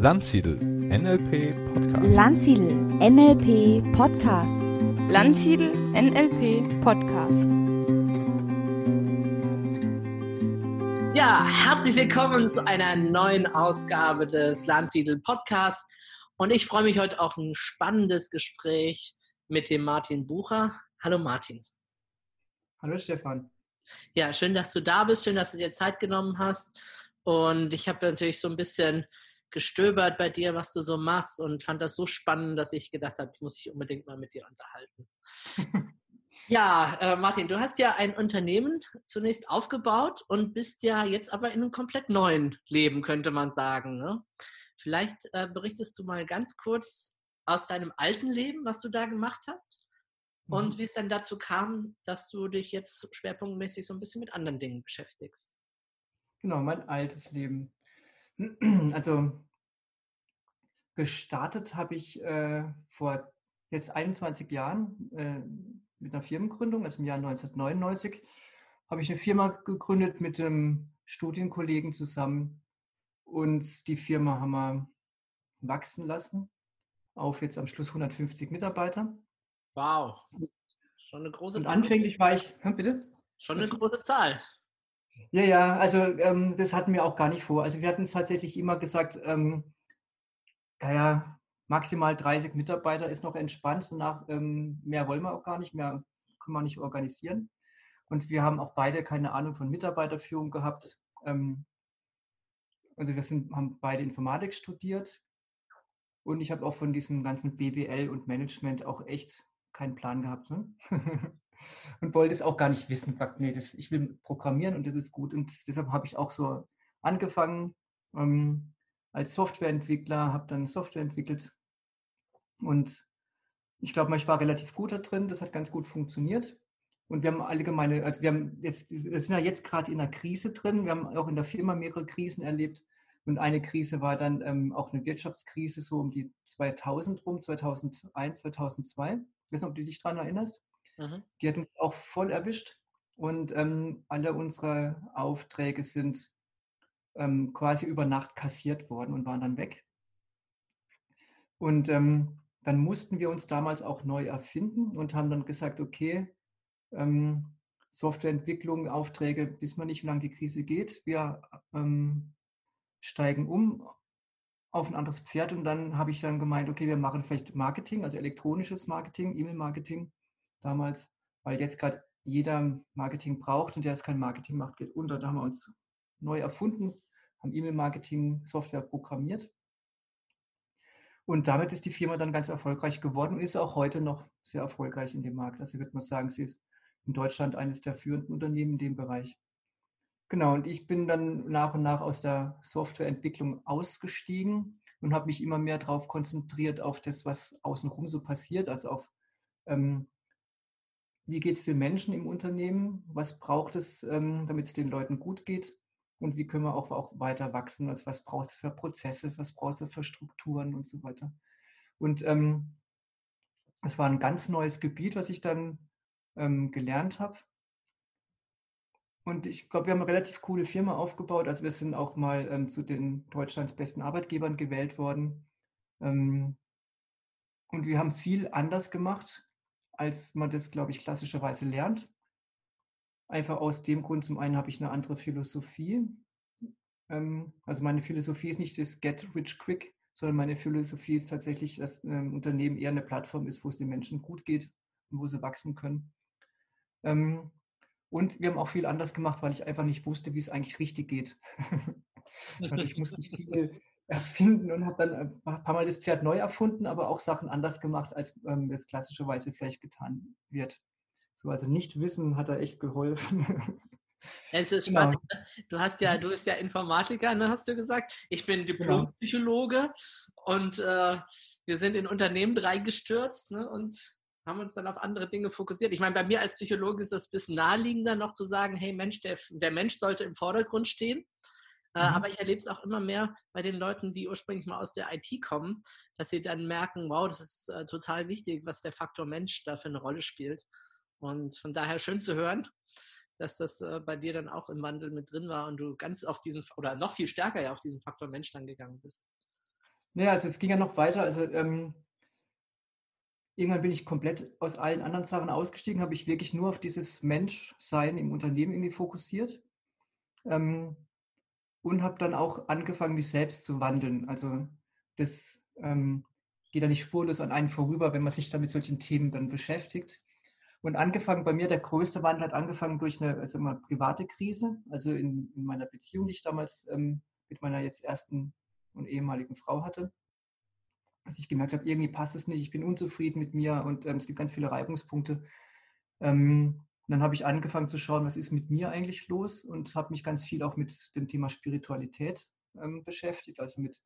Landsiedel NLP Podcast. Landsiedel NLP Podcast. Landsiedel NLP Podcast. Ja, herzlich willkommen zu einer neuen Ausgabe des Landsiedel Podcasts. Und ich freue mich heute auf ein spannendes Gespräch mit dem Martin Bucher. Hallo Martin. Hallo Stefan. Ja, schön, dass du da bist. Schön, dass du dir Zeit genommen hast. Und ich habe natürlich so ein bisschen gestöbert bei dir, was du so machst und fand das so spannend, dass ich gedacht habe, ich muss mich unbedingt mal mit dir unterhalten. ja, äh, Martin, du hast ja ein Unternehmen zunächst aufgebaut und bist ja jetzt aber in einem komplett neuen Leben, könnte man sagen. Ne? Vielleicht äh, berichtest du mal ganz kurz aus deinem alten Leben, was du da gemacht hast und Mhm. wie es dann dazu kam, dass du dich jetzt schwerpunktmäßig so ein bisschen mit anderen Dingen beschäftigst. Genau, mein altes Leben. Also gestartet habe ich äh, vor jetzt 21 Jahren äh, mit einer Firmengründung, also im Jahr 1999, habe ich eine Firma gegründet mit einem Studienkollegen zusammen und die Firma haben wir wachsen lassen auf jetzt am Schluss 150 Mitarbeiter. Wow. Schon eine große Und Zahl. anfänglich war ich, Hä, bitte? Schon eine große Zahl. Ja, ja, also ähm, das hatten wir auch gar nicht vor. Also wir hatten tatsächlich immer gesagt, ähm, ja, ja, maximal 30 Mitarbeiter ist noch entspannt. Danach ähm, mehr wollen wir auch gar nicht, mehr können wir nicht organisieren. Und wir haben auch beide keine Ahnung von Mitarbeiterführung gehabt. Ähm, also wir sind, haben beide Informatik studiert und ich habe auch von diesem ganzen BWL und Management auch echt keinen Plan gehabt. Ne? und wollte es auch gar nicht wissen. Sagt, nee, das, ich will programmieren und das ist gut. Und deshalb habe ich auch so angefangen ähm, als Softwareentwickler, habe dann Software entwickelt und ich glaube, ich war relativ gut da drin. Das hat ganz gut funktioniert. Und wir haben allgemeine, also wir haben jetzt, wir sind ja jetzt gerade in einer Krise drin. Wir haben auch in der Firma mehrere Krisen erlebt. Und eine Krise war dann ähm, auch eine Wirtschaftskrise, so um die 2000 rum, 2001, 2002. Ich weiß nicht, ob du dich daran erinnerst. Mhm. Die hat uns auch voll erwischt. Und ähm, alle unsere Aufträge sind ähm, quasi über Nacht kassiert worden und waren dann weg. Und ähm, dann mussten wir uns damals auch neu erfinden und haben dann gesagt, okay, ähm, Softwareentwicklung, Aufträge, wissen wir nicht, wie lange die Krise geht. Wir ähm, steigen um auf ein anderes Pferd und dann habe ich dann gemeint, okay, wir machen vielleicht Marketing, also elektronisches Marketing, E-Mail-Marketing damals, weil jetzt gerade jeder Marketing braucht und der es kein Marketing macht, geht unter. Da haben wir uns neu erfunden, haben E-Mail-Marketing-Software programmiert. Und damit ist die Firma dann ganz erfolgreich geworden und ist auch heute noch sehr erfolgreich in dem Markt. Also würde man sagen, sie ist in Deutschland eines der führenden Unternehmen in dem Bereich. Genau, und ich bin dann nach und nach aus der Softwareentwicklung ausgestiegen und habe mich immer mehr darauf konzentriert, auf das, was außenrum so passiert, also auf ähm, wie geht es den Menschen im Unternehmen, was braucht es, ähm, damit es den Leuten gut geht und wie können wir auch, auch weiter wachsen, also was braucht es für Prozesse, was braucht es für Strukturen und so weiter. Und ähm, war ein ganz neues Gebiet, was ich dann ähm, gelernt habe. Und ich glaube, wir haben eine relativ coole Firma aufgebaut. Also wir sind auch mal ähm, zu den Deutschlands besten Arbeitgebern gewählt worden. Ähm, und wir haben viel anders gemacht, als man das, glaube ich, klassischerweise lernt. Einfach aus dem Grund, zum einen habe ich eine andere Philosophie. Ähm, also meine Philosophie ist nicht das Get Rich Quick, sondern meine Philosophie ist tatsächlich, dass ein Unternehmen eher eine Plattform ist, wo es den Menschen gut geht und wo sie wachsen können. Ähm, und wir haben auch viel anders gemacht, weil ich einfach nicht wusste, wie es eigentlich richtig geht. Dadurch musste ich viel erfinden und habe dann ein paar Mal das Pferd neu erfunden, aber auch Sachen anders gemacht, als ähm, das klassischerweise vielleicht getan wird. So, also nicht wissen hat da echt geholfen. Es ist Genau. spannend. ne? Du hast ja, du bist ja Informatiker, ne, hast du gesagt. Ich bin Diplompsychologe und äh, wir sind in Unternehmen reingestürzt ne, und haben uns dann auf andere Dinge fokussiert. Ich meine, bei mir als Psychologe ist das ein bisschen naheliegender noch zu sagen, hey Mensch, der, der Mensch sollte im Vordergrund stehen. Äh, Mhm. Aber ich erlebe es auch immer mehr bei den Leuten, die ursprünglich mal aus der IT kommen, dass sie dann merken, wow, das ist äh, total wichtig, was der Faktor Mensch da für eine Rolle spielt. Und von daher schön zu hören, dass das äh, bei dir dann auch im Wandel mit drin war und du ganz auf diesen oder noch viel stärker ja auf diesen Faktor Mensch dann gegangen bist. Naja, also es ging ja noch weiter. Also ähm, irgendwann bin ich komplett aus allen anderen Sachen ausgestiegen, habe ich wirklich nur auf dieses Menschsein im Unternehmen irgendwie fokussiert. Ähm, und habe dann auch angefangen, mich selbst zu wandeln. Also das ähm, geht ja nicht spurlos an einen vorüber, wenn man sich dann mit solchen Themen dann beschäftigt. Und angefangen bei mir, der größte Wandel hat angefangen durch eine also mal, private Krise, also in, in, meiner Beziehung, die ich damals ähm, mit meiner jetzt ersten und ehemaligen Frau hatte. Dass ich gemerkt habe, irgendwie passt es nicht, ich bin unzufrieden mit mir und ähm, es gibt ganz viele Reibungspunkte. Ähm, dann habe ich angefangen zu schauen, was ist mit mir eigentlich los und habe mich ganz viel auch mit dem Thema Spiritualität ähm, beschäftigt, also mit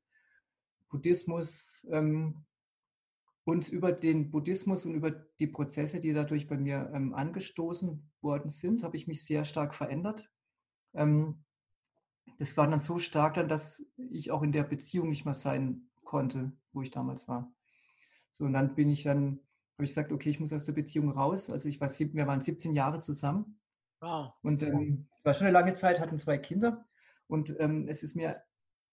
Buddhismus, ähm, und über den Buddhismus und über die Prozesse, die dadurch bei mir ähm, angestoßen worden sind, habe ich mich sehr stark verändert. Ähm, das war dann so stark dann, dass ich auch in der Beziehung nicht mehr sein konnte, wo ich damals war. So, und dann bin ich dann, habe ich gesagt, okay, ich muss aus der Beziehung raus. Also ich war, wir waren 17 Jahre zusammen. Wow. Und ähm, war schon eine lange Zeit, hatten zwei Kinder. Und ähm, es ist mir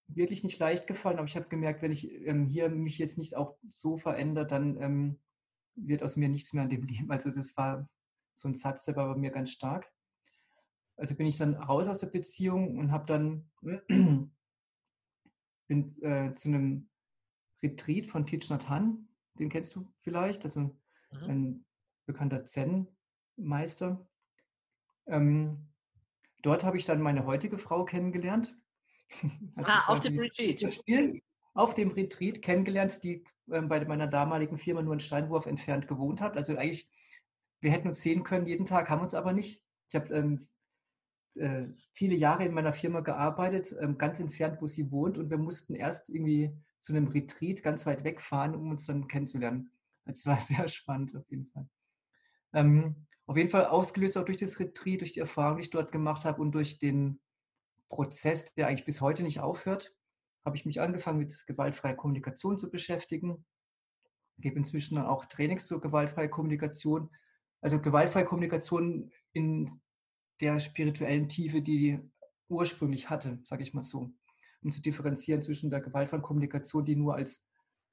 wirklich nicht leicht gefallen, aber ich habe gemerkt, wenn ich ähm, hier mich jetzt nicht auch so verändere, dann ähm, wird aus mir nichts mehr an dem Leben. Also das war so ein Satz, der war bei mir ganz stark. Also bin ich dann raus aus der Beziehung und habe dann bin äh, zu einem Retreat von Thich Nhat Hanh, den kennst du vielleicht, also mhm. ein bekannter Zen-Meister. Ähm, dort habe ich dann meine heutige Frau kennengelernt also ah, auf dem Retreat. Auf dem Retreat kennengelernt, die äh, bei meiner damaligen Firma nur einen Steinwurf entfernt gewohnt hat. Also eigentlich, wir hätten uns sehen können jeden Tag, haben uns aber nicht. Ich habe ähm, äh, viele Jahre in meiner Firma gearbeitet, ähm, ganz entfernt, wo sie wohnt, und wir mussten erst irgendwie zu einem Retreat ganz weit wegfahren, um uns dann kennenzulernen. Es war sehr spannend auf jeden Fall. Ähm, auf jeden Fall ausgelöst auch durch das Retreat, durch die Erfahrung, die ich dort gemacht habe und durch den Prozess, der eigentlich bis heute nicht aufhört, habe ich mich angefangen mit gewaltfreier Kommunikation zu beschäftigen. Ich gebe inzwischen dann auch Trainings zur gewaltfreien Kommunikation. Also gewaltfreie Kommunikation in der spirituellen Tiefe, die die ursprünglich hatte, sage ich mal so, um zu differenzieren zwischen der gewaltfreien Kommunikation, die nur als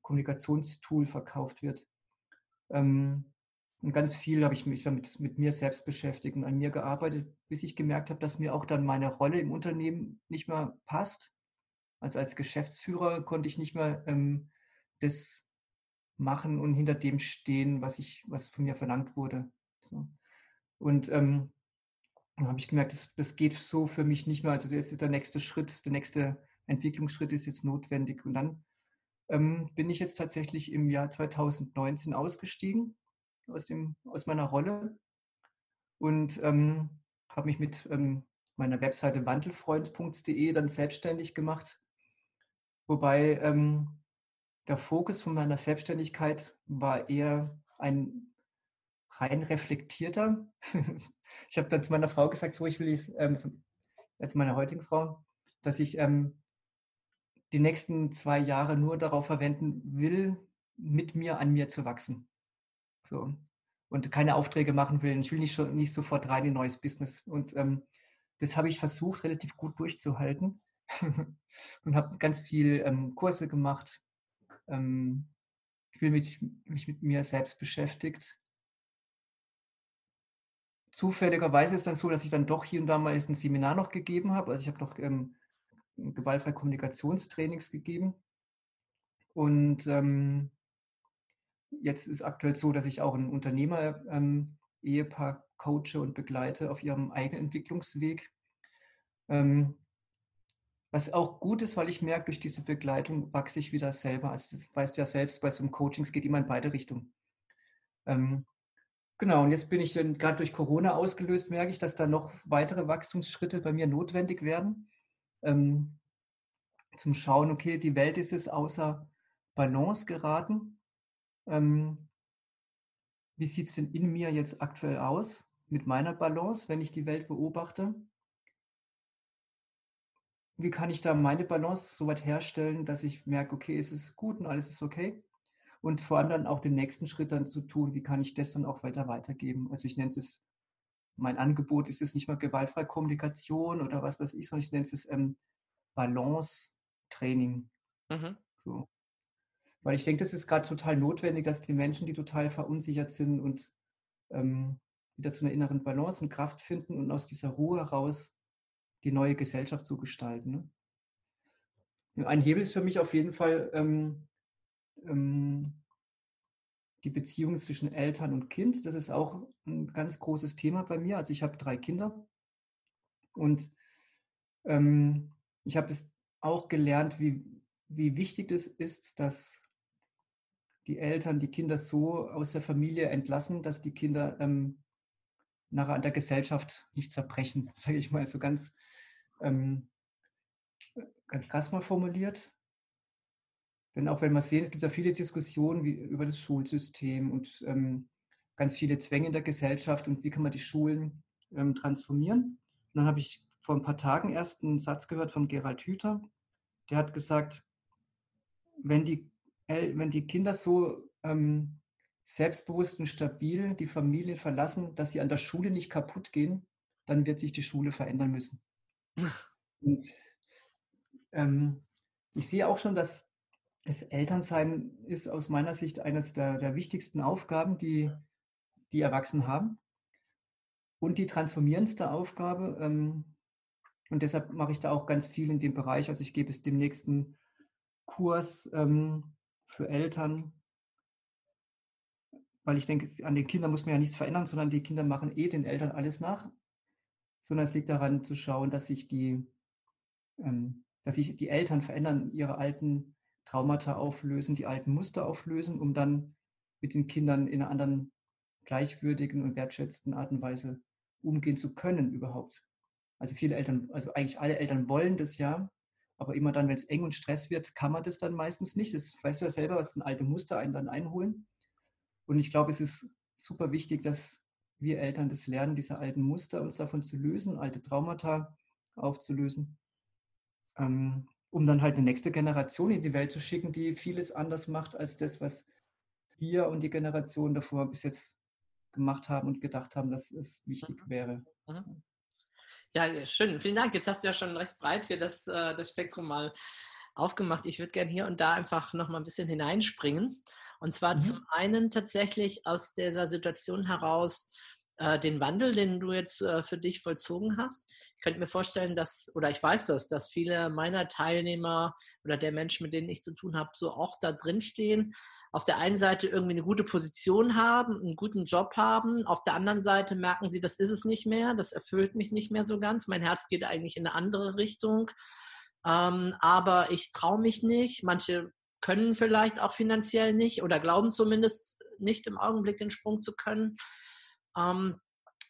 Kommunikationstool verkauft wird. Ähm, und ganz viel habe ich mich damit mit mir selbst beschäftigt und an mir gearbeitet, bis ich gemerkt habe, dass mir auch dann meine Rolle im Unternehmen nicht mehr passt. Also als Geschäftsführer konnte ich nicht mehr ähm, das machen und hinter dem stehen, was ich, was von mir verlangt wurde. So. Und ähm, dann habe ich gemerkt, das, das geht so für mich nicht mehr. Also das ist der nächste Schritt, der nächste Entwicklungsschritt ist jetzt notwendig. Und dann ähm, bin ich jetzt tatsächlich im Jahr 2019 ausgestiegen aus, dem, aus meiner Rolle und ähm, habe mich mit ähm, meiner Webseite wandelfreund.de dann selbstständig gemacht, wobei ähm, der Fokus von meiner Selbstständigkeit war eher ein rein reflektierter. ich habe dann zu meiner Frau gesagt, so ich will jetzt, ähm, als meiner heutigen Frau, dass ich ähm, die nächsten zwei Jahre nur darauf verwenden will, mit mir an mir zu wachsen. So. Und keine Aufträge machen will. Ich will nicht, schon, nicht sofort rein in ein neues Business. Und ähm, das habe ich versucht, relativ gut durchzuhalten. und habe ganz viel ähm, Kurse gemacht. Ähm, ich will mich, mich mit mir selbst beschäftigt. Zufälligerweise ist dann so, dass ich dann doch hier und da mal ein Seminar noch gegeben habe. Also ich habe noch ähm, gewaltfreie Kommunikationstrainings gegeben. Und ähm, Jetzt ist aktuell so, dass ich auch ein Unternehmer-Ehepaar ähm, coache und begleite auf ihrem eigenen Entwicklungsweg. Ähm, was auch gut ist, weil ich merke, durch diese Begleitung wachse ich wieder selber. Also das weißt du ja selbst, bei so einem Coaching, es geht immer in beide Richtungen. Ähm, genau, und jetzt bin ich gerade durch Corona ausgelöst, merke ich, dass da noch weitere Wachstumsschritte bei mir notwendig werden. Ähm, zum Schauen, okay, die Welt ist es außer Balance geraten. Ähm, wie sieht es denn in mir jetzt aktuell aus mit meiner Balance, wenn ich die Welt beobachte? Wie kann ich da meine Balance so weit herstellen, dass ich merke, okay, es ist gut und alles ist okay? Und vor allem dann auch den nächsten Schritt dann zu tun, wie kann ich das dann auch weiter weitergeben? Also ich nenne es, mein Angebot ist es nicht mal gewaltfreie Kommunikation oder was weiß ich, sondern ich nenne es ähm, Balance-Training. Mhm. So. Weil ich denke, das ist gerade total notwendig, dass die Menschen, die total verunsichert sind und ähm, wieder zu einer inneren Balance und Kraft finden und aus dieser Ruhe heraus die neue Gesellschaft zu gestalten. Ne? Ein Hebel ist für mich auf jeden Fall ähm, ähm, die Beziehung zwischen Eltern und Kind. Das ist auch ein ganz großes Thema bei mir. Also ich habe drei Kinder und ähm, ich habe es auch gelernt, wie, wie wichtig es ist, dass die Eltern die Kinder so aus der Familie entlassen, dass die Kinder ähm, nachher an der Gesellschaft nicht zerbrechen, sage ich mal so ganz, ähm, ganz krass mal formuliert. Denn auch wenn wir sehen, es gibt ja viele Diskussionen wie, über das Schulsystem und ähm, ganz viele Zwänge in der Gesellschaft und wie kann man die Schulen ähm, transformieren. Und dann habe ich vor ein paar Tagen erst einen Satz gehört von Gerald Hüther, der hat gesagt, wenn die, wenn die Kinder so ähm, selbstbewusst und stabil die Familie verlassen, dass sie an der Schule nicht kaputt gehen, dann wird sich die Schule verändern müssen. Und ähm, ich sehe auch schon, dass das Elternsein ist aus meiner Sicht eines der, der wichtigsten Aufgaben, die die Erwachsenen haben. Und die transformierendste Aufgabe. Ähm, und deshalb mache ich da auch ganz viel in dem Bereich. Also ich gebe es dem nächsten Kurs ähm, für Eltern, weil ich denke, an den Kindern muss man ja nichts verändern, sondern die Kinder machen eh den Eltern alles nach. Sondern es liegt daran zu schauen, dass sich die, ähm, dass sich die Eltern verändern, ihre alten Traumata auflösen, die alten Muster auflösen, um dann mit den Kindern in einer anderen gleichwürdigen und wertschätzten Art und Weise umgehen zu können überhaupt. Also viele Eltern, also eigentlich alle Eltern wollen das ja, aber immer dann, wenn es eng und Stress wird, kann man das dann meistens nicht. Das weißt du ja selber, was ein alte Muster einen dann einholen. Und ich glaube, es ist super wichtig, dass wir Eltern das lernen, diese alten Muster uns davon zu lösen, alte Traumata aufzulösen, ähm, um dann halt eine nächste Generation in die Welt zu schicken, die vieles anders macht als das, was wir und die Generation davor bis jetzt gemacht haben und gedacht haben, dass es wichtig mhm. wäre. Mhm. Ja, schön. Vielen Dank. Jetzt hast du ja schon recht breit hier das, äh, das Spektrum mal aufgemacht. Ich würde gerne hier und da einfach noch mal ein bisschen hineinspringen. Und zwar mhm. zum einen tatsächlich aus dieser Situation heraus, äh, den Wandel, den du jetzt äh, für dich vollzogen hast. Ich könnte mir vorstellen, dass, oder ich weiß das, dass viele meiner Teilnehmer oder der Menschen, mit denen ich zu tun habe, so auch da drin stehen. Auf der einen Seite irgendwie eine gute Position haben, einen guten Job haben. Auf der anderen Seite merken sie, das ist es nicht mehr, das erfüllt mich nicht mehr so ganz. Mein Herz geht eigentlich in eine andere Richtung. Ähm, aber ich traue mich nicht. Manche können vielleicht auch finanziell nicht oder glauben zumindest nicht im Augenblick den Sprung zu können. Ähm,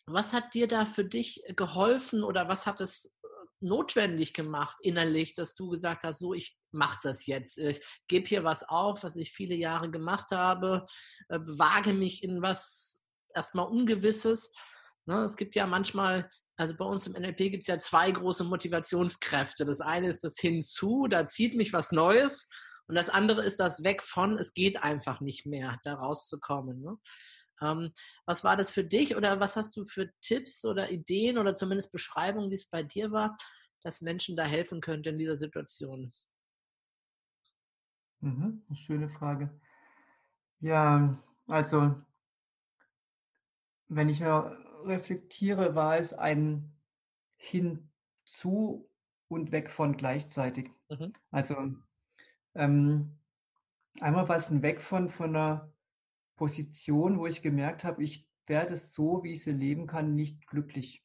was hat dir da für dich geholfen oder was hat es äh, notwendig gemacht innerlich, dass du gesagt hast, so ich mache das jetzt, ich gebe hier was auf, was ich viele Jahre gemacht habe, äh, wage mich in was erstmal Ungewisses. Ne, es gibt ja manchmal, also bei uns im NLP gibt es ja zwei große Motivationskräfte. Das eine ist das Hinzu, da zieht mich was Neues. Und das andere ist das Weg von, es geht einfach nicht mehr, da rauszukommen. Ne? Ähm, was war das für dich oder was hast du für Tipps oder Ideen oder zumindest Beschreibungen, wie es bei dir war, dass Menschen da helfen könnten in dieser Situation? Mhm, eine schöne Frage. Ja, also wenn ich reflektiere, war es ein Hinzu und weg von gleichzeitig. Mhm. Also ähm, einmal war es ein Weg von, von einer Position, wo ich gemerkt habe, ich werde so, wie ich sie leben kann, nicht glücklich.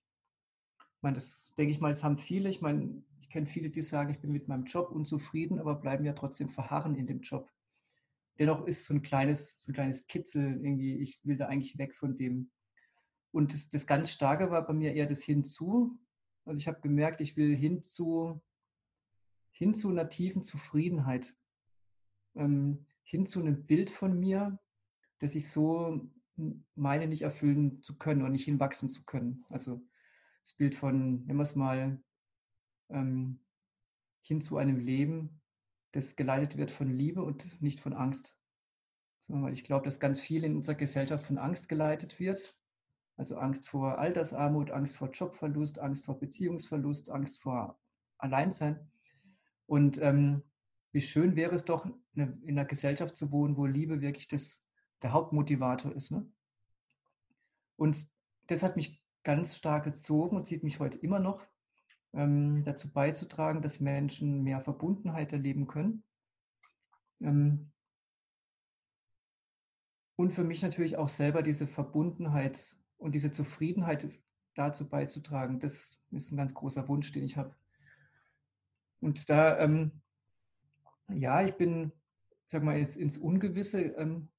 Ich meine, das denke ich mal, das haben viele. Ich meine, ich kenne viele, die sagen, ich bin mit meinem Job unzufrieden, aber bleiben ja trotzdem verharren in dem Job. Dennoch ist so ein kleines, so ein kleines Kitzel irgendwie, ich will da eigentlich weg von dem. Und das, das ganz Starke war bei mir eher das Hinzu. Also ich habe gemerkt, ich will hin zu, hin zu einer tiefen Zufriedenheit, ähm, hin zu einem Bild von mir, dass ich so meine nicht erfüllen zu können und nicht hinwachsen zu können. Also das Bild von, nehmen wir es mal, ähm, hin zu einem Leben, das geleitet wird von Liebe und nicht von Angst. Weil ich glaube, dass ganz viel in unserer Gesellschaft von Angst geleitet wird. Also Angst vor Altersarmut, Angst vor Jobverlust, Angst vor Beziehungsverlust, Angst vor Alleinsein. Und ähm, wie schön wäre es doch, in einer Gesellschaft zu wohnen, wo Liebe wirklich das, der Hauptmotivator ist. Ne? Und das hat mich ganz stark gezogen und zieht mich heute immer noch ähm, dazu beizutragen, dass Menschen mehr Verbundenheit erleben können. Ähm, und für mich natürlich auch selber diese Verbundenheit und diese Zufriedenheit dazu beizutragen. Das ist ein ganz großer Wunsch, den ich habe. Und da, ähm, ja, ich bin, sag mal, jetzt ins Ungewisse ähm,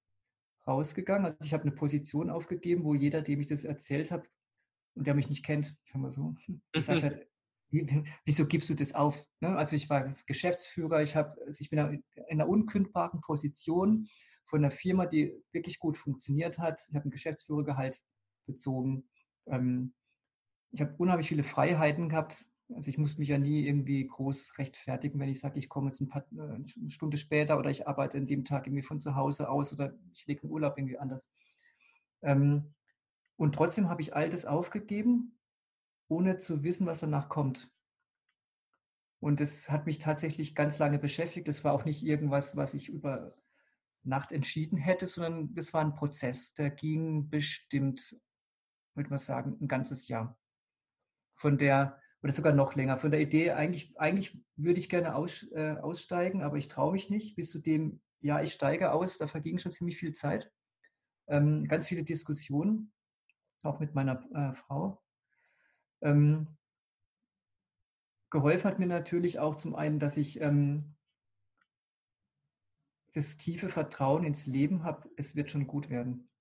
rausgegangen. Also ich habe eine Position aufgegeben, wo jeder, dem ich das erzählt habe und der mich nicht kennt, sagen wir so, gesagt hat, wieso gibst du das auf? Ne? Also ich war Geschäftsführer, ich, hab, also ich bin in einer unkündbaren Position von einer Firma, die wirklich gut funktioniert hat. Ich habe ein Geschäftsführergehalt bezogen. Ähm, ich habe unheimlich viele Freiheiten gehabt. Also ich muss mich ja nie irgendwie groß rechtfertigen, wenn ich sage, ich komme jetzt ein paar, äh, eine Stunde später oder ich arbeite an dem Tag irgendwie von zu Hause aus oder ich lege den Urlaub irgendwie anders. Ähm, und trotzdem habe ich all das aufgegeben, ohne zu wissen, was danach kommt. Und das hat mich tatsächlich ganz lange beschäftigt. Das war auch nicht irgendwas, was ich über Nacht entschieden hätte, sondern das war ein Prozess, der ging bestimmt, würde man sagen, ein ganzes Jahr. Von der oder sogar noch länger. Von der Idee, eigentlich, eigentlich würde ich gerne aus, äh, aussteigen, aber ich traue mich nicht. Bis zu dem, ja, ich steige aus, da verging schon ziemlich viel Zeit. Ähm, ganz viele Diskussionen, auch mit meiner äh, Frau. Ähm, geholfen hat mir natürlich auch zum einen, dass ich ähm, das tiefe Vertrauen ins Leben habe, es wird schon gut werden.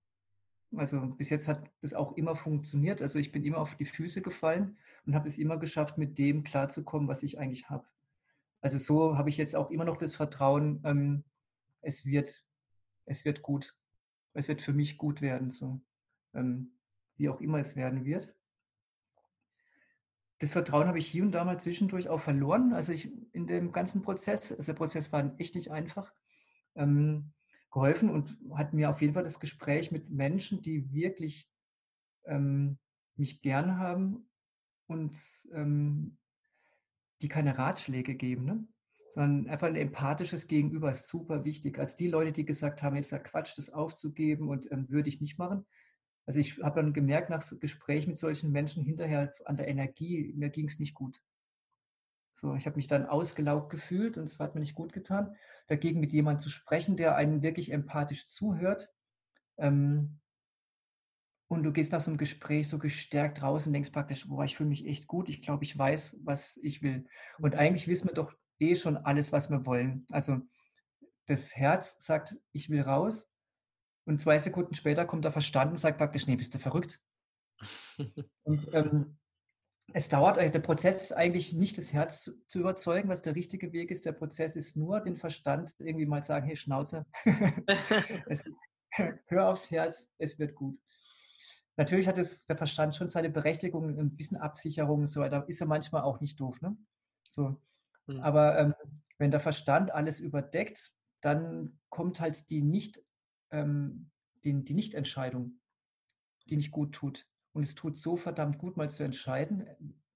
Also bis jetzt hat das auch immer funktioniert. Also ich bin immer auf die Füße gefallen und habe es immer geschafft, mit dem klarzukommen, was ich eigentlich habe. Also so habe ich jetzt auch immer noch das Vertrauen, ähm, es wird, es wird gut. Es wird für mich gut werden, so ähm, wie auch immer es werden wird. Das Vertrauen habe ich hier und da mal zwischendurch auch verloren. Also ich in dem ganzen Prozess, also der Prozess war echt nicht einfach. Ähm, geholfen und hat mir auf jeden Fall das Gespräch mit Menschen, die wirklich ähm, mich gern haben und ähm, die keine Ratschläge geben, ne? sondern einfach ein empathisches Gegenüber ist super wichtig. Als die Leute, die gesagt haben, ist ja Quatsch, das aufzugeben und ähm, würde ich nicht machen. Also ich habe dann gemerkt nach Gespräch mit solchen Menschen hinterher an der Energie, mir ging es nicht gut. So, ich habe mich dann ausgelaugt gefühlt und es hat mir nicht gut getan. Dagegen mit jemandem zu sprechen, der einen wirklich empathisch zuhört. Ähm, und du gehst nach so einem Gespräch so gestärkt raus und denkst praktisch, boah, ich fühle mich echt gut, ich glaube, ich weiß, was ich will. Und eigentlich wissen wir doch eh schon alles, was wir wollen. Also das Herz sagt, ich will raus. Und zwei Sekunden später kommt der Verstand und sagt praktisch, nee, bist du verrückt. und ähm, es dauert, also der Prozess ist eigentlich nicht das Herz zu, zu, überzeugen, was der richtige Weg ist. Der Prozess ist nur den Verstand irgendwie mal sagen, hey Schnauze, ist, hör aufs Herz, es wird gut. Natürlich hat es, der Verstand schon seine Berechtigung, ein bisschen Absicherung und so weiter, ist er manchmal auch nicht doof. Ne? So. Mhm. Aber ähm, wenn der Verstand alles überdeckt, dann kommt halt die Nicht, ähm, die, die Nichtentscheidung, die nicht gut tut. Und es tut so verdammt gut, mal zu entscheiden,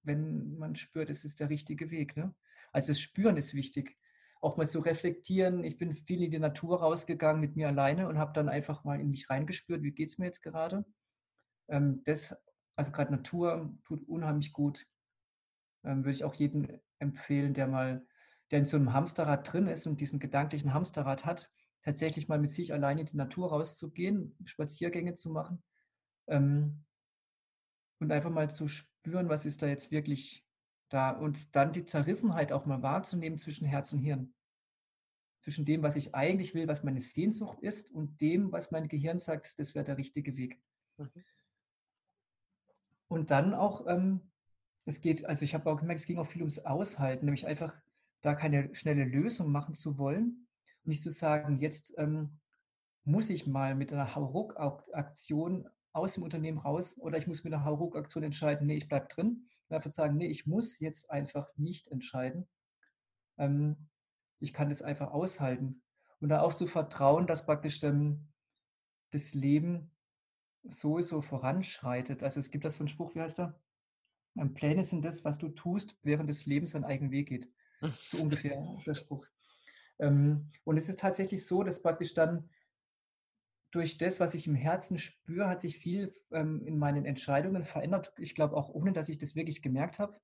wenn man spürt, es ist der richtige Weg. Ne? Also das Spüren ist wichtig. Auch mal zu reflektieren. Ich bin viel in die Natur rausgegangen mit mir alleine und habe dann einfach mal in mich reingespürt, wie geht es mir jetzt gerade. Ähm, das, also gerade Natur tut unheimlich gut. Ähm, würde ich auch jedem empfehlen, der mal, der in so einem Hamsterrad drin ist und diesen gedanklichen Hamsterrad hat, tatsächlich mal mit sich alleine in die Natur rauszugehen, Spaziergänge zu machen. Ähm, und einfach mal zu spüren, was ist da jetzt wirklich da und dann die Zerrissenheit auch mal wahrzunehmen zwischen Herz und Hirn. Zwischen dem, was ich eigentlich will, was meine Sehnsucht ist und dem, was mein Gehirn sagt, das wäre der richtige Weg. Mhm. Und dann auch, ähm, es geht, also ich habe auch gemerkt, es ging auch viel ums Aushalten, nämlich einfach da keine schnelle Lösung machen zu wollen und nicht zu sagen, jetzt ähm, muss ich mal mit einer Hauruck-Aktion aus dem Unternehmen raus oder ich muss mit einer Hauruck-Aktion entscheiden, nee, ich bleibe drin. Und einfach sagen, nee, ich muss jetzt einfach nicht entscheiden. Ähm, ich kann das einfach aushalten. Und da auch zu vertrauen, dass praktisch dann das Leben sowieso voranschreitet. Also es gibt da so einen Spruch, wie heißt der? Pläne sind das, was du tust, während des Lebens seinen eigenen Weg geht. So ungefähr der Spruch. Ähm, und es ist tatsächlich so, dass praktisch dann durch das, was ich im Herzen spüre, hat sich viel ähm, in meinen Entscheidungen verändert. Ich glaube auch ohne, dass ich das wirklich gemerkt habe.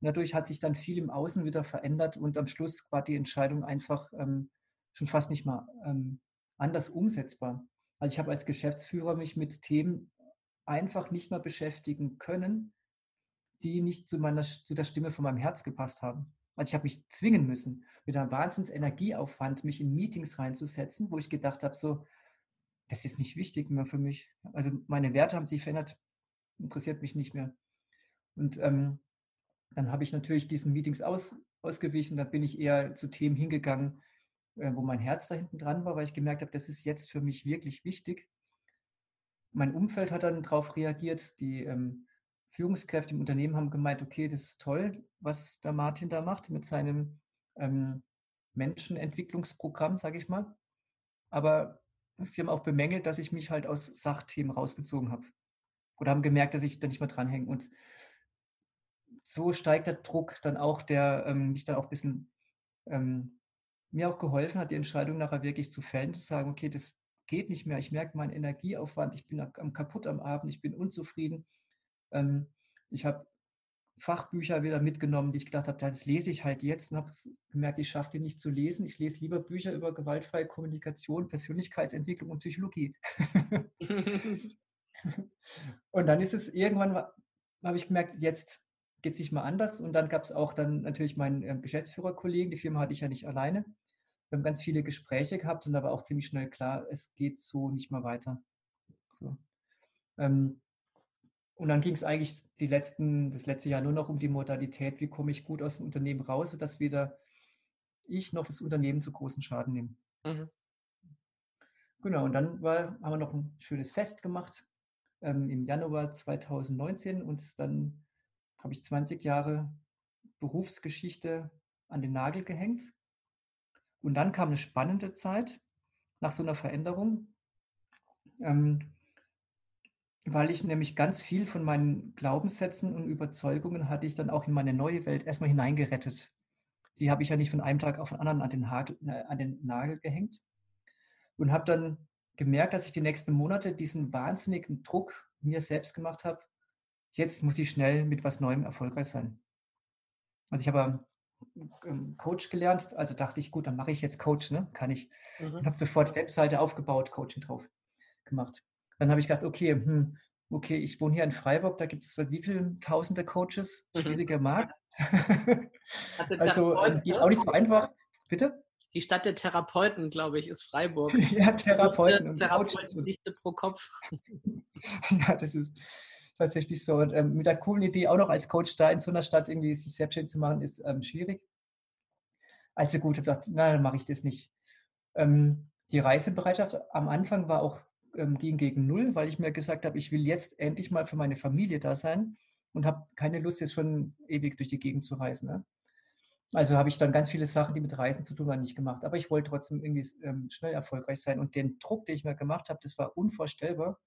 Dadurch hat sich dann viel im Außen wieder verändert und am Schluss war die Entscheidung einfach ähm, schon fast nicht mal ähm, anders umsetzbar. Also ich habe als Geschäftsführer mich mit Themen einfach nicht mehr beschäftigen können, die nicht zu, meiner, zu der Stimme von meinem Herz gepasst haben. Also ich habe mich zwingen müssen, mit einem Wahnsinns Energieaufwand, mich in Meetings reinzusetzen, wo ich gedacht habe, so, das ist nicht wichtig mehr für mich. Also meine Werte haben sich verändert, interessiert mich nicht mehr. Und ähm, dann habe ich natürlich diesen Meetings aus, ausgewichen, da bin ich eher zu Themen hingegangen, äh, wo mein Herz da hinten dran war, weil ich gemerkt habe, das ist jetzt für mich wirklich wichtig. Mein Umfeld hat dann darauf reagiert, die ähm, Führungskräfte im Unternehmen haben gemeint, okay, das ist toll, was der Martin da macht mit seinem ähm, Menschenentwicklungsprogramm, sage ich mal. Aber sie haben auch bemängelt, dass ich mich halt aus Sachthemen rausgezogen habe. Oder haben gemerkt, dass ich da nicht mehr dranhänge. Und so steigt der Druck dann auch, der ähm, mich dann auch ein bisschen ähm, mir auch geholfen hat, die Entscheidung nachher wirklich zu fällen, zu sagen, okay, das geht nicht mehr. Ich merke meinen Energieaufwand, ich bin am kaputt am Abend, ich bin unzufrieden. Ähm, ich habe Fachbücher wieder mitgenommen, die ich gedacht habe, das lese ich halt jetzt und habe gemerkt, ich schaffe die nicht zu lesen. Ich lese lieber Bücher über gewaltfreie Kommunikation, Persönlichkeitsentwicklung und Psychologie. und dann ist es irgendwann, habe ich gemerkt, jetzt geht es nicht mal anders. Und dann gab es auch dann natürlich meinen äh, Geschäftsführerkollegen, die Firma hatte ich ja nicht alleine. Wir haben ganz viele Gespräche gehabt und da war auch ziemlich schnell klar, es geht so nicht mehr weiter. So. Ähm, und dann ging es eigentlich die letzten, das letzte Jahr nur noch um die Modalität, wie komme ich gut aus dem Unternehmen raus, sodass weder ich noch das Unternehmen zu großen Schaden nehmen. Mhm. Genau, und dann war, haben wir noch ein schönes Fest gemacht ähm, im Januar 2019 und dann habe ich 20 Jahre Berufsgeschichte an den Nagel gehängt. Und dann kam eine spannende Zeit nach so einer Veränderung. Ähm, weil ich nämlich ganz viel von meinen Glaubenssätzen und Überzeugungen hatte ich dann auch in meine neue Welt erstmal hineingerettet. Die habe ich ja nicht von einem Tag auf den anderen an den, Hagel, äh, an den Nagel gehängt und habe dann gemerkt, dass ich die nächsten Monate diesen wahnsinnigen Druck mir selbst gemacht habe. Jetzt muss ich schnell mit was Neuem erfolgreich sein. Also ich habe Coach gelernt, also dachte ich, gut, dann mache ich jetzt Coach, ne? Kann ich. Mhm. habe sofort Webseite aufgebaut, Coaching drauf gemacht. Dann habe ich gedacht, okay, hm, okay, ich wohne hier in Freiburg, da gibt es wie viele tausende Coaches, mhm. schwieriger Markt. also geht ne? auch nicht so einfach. Bitte? Die Stadt der Therapeuten, glaube ich, ist Freiburg. ja, Therapeuten und Therapeuten pro Kopf. ja, das ist tatsächlich so. Und ähm, mit der coolen Idee, auch noch als Coach da in so einer Stadt irgendwie sich selbstständig zu machen, ist ähm, schwierig. Also gut, ich habe gedacht, na, dann mache ich das nicht. Ähm, die Reisebereitschaft am Anfang war auch ähm, ging gegen null, weil ich mir gesagt habe, ich will jetzt endlich mal für meine Familie da sein und habe keine Lust, jetzt schon ewig durch die Gegend zu reisen. Ne? Also habe ich dann ganz viele Sachen, die mit Reisen zu tun haben, nicht gemacht. Aber ich wollte trotzdem irgendwie ähm, schnell erfolgreich sein. Und den Druck, den ich mir gemacht habe, das war unvorstellbar.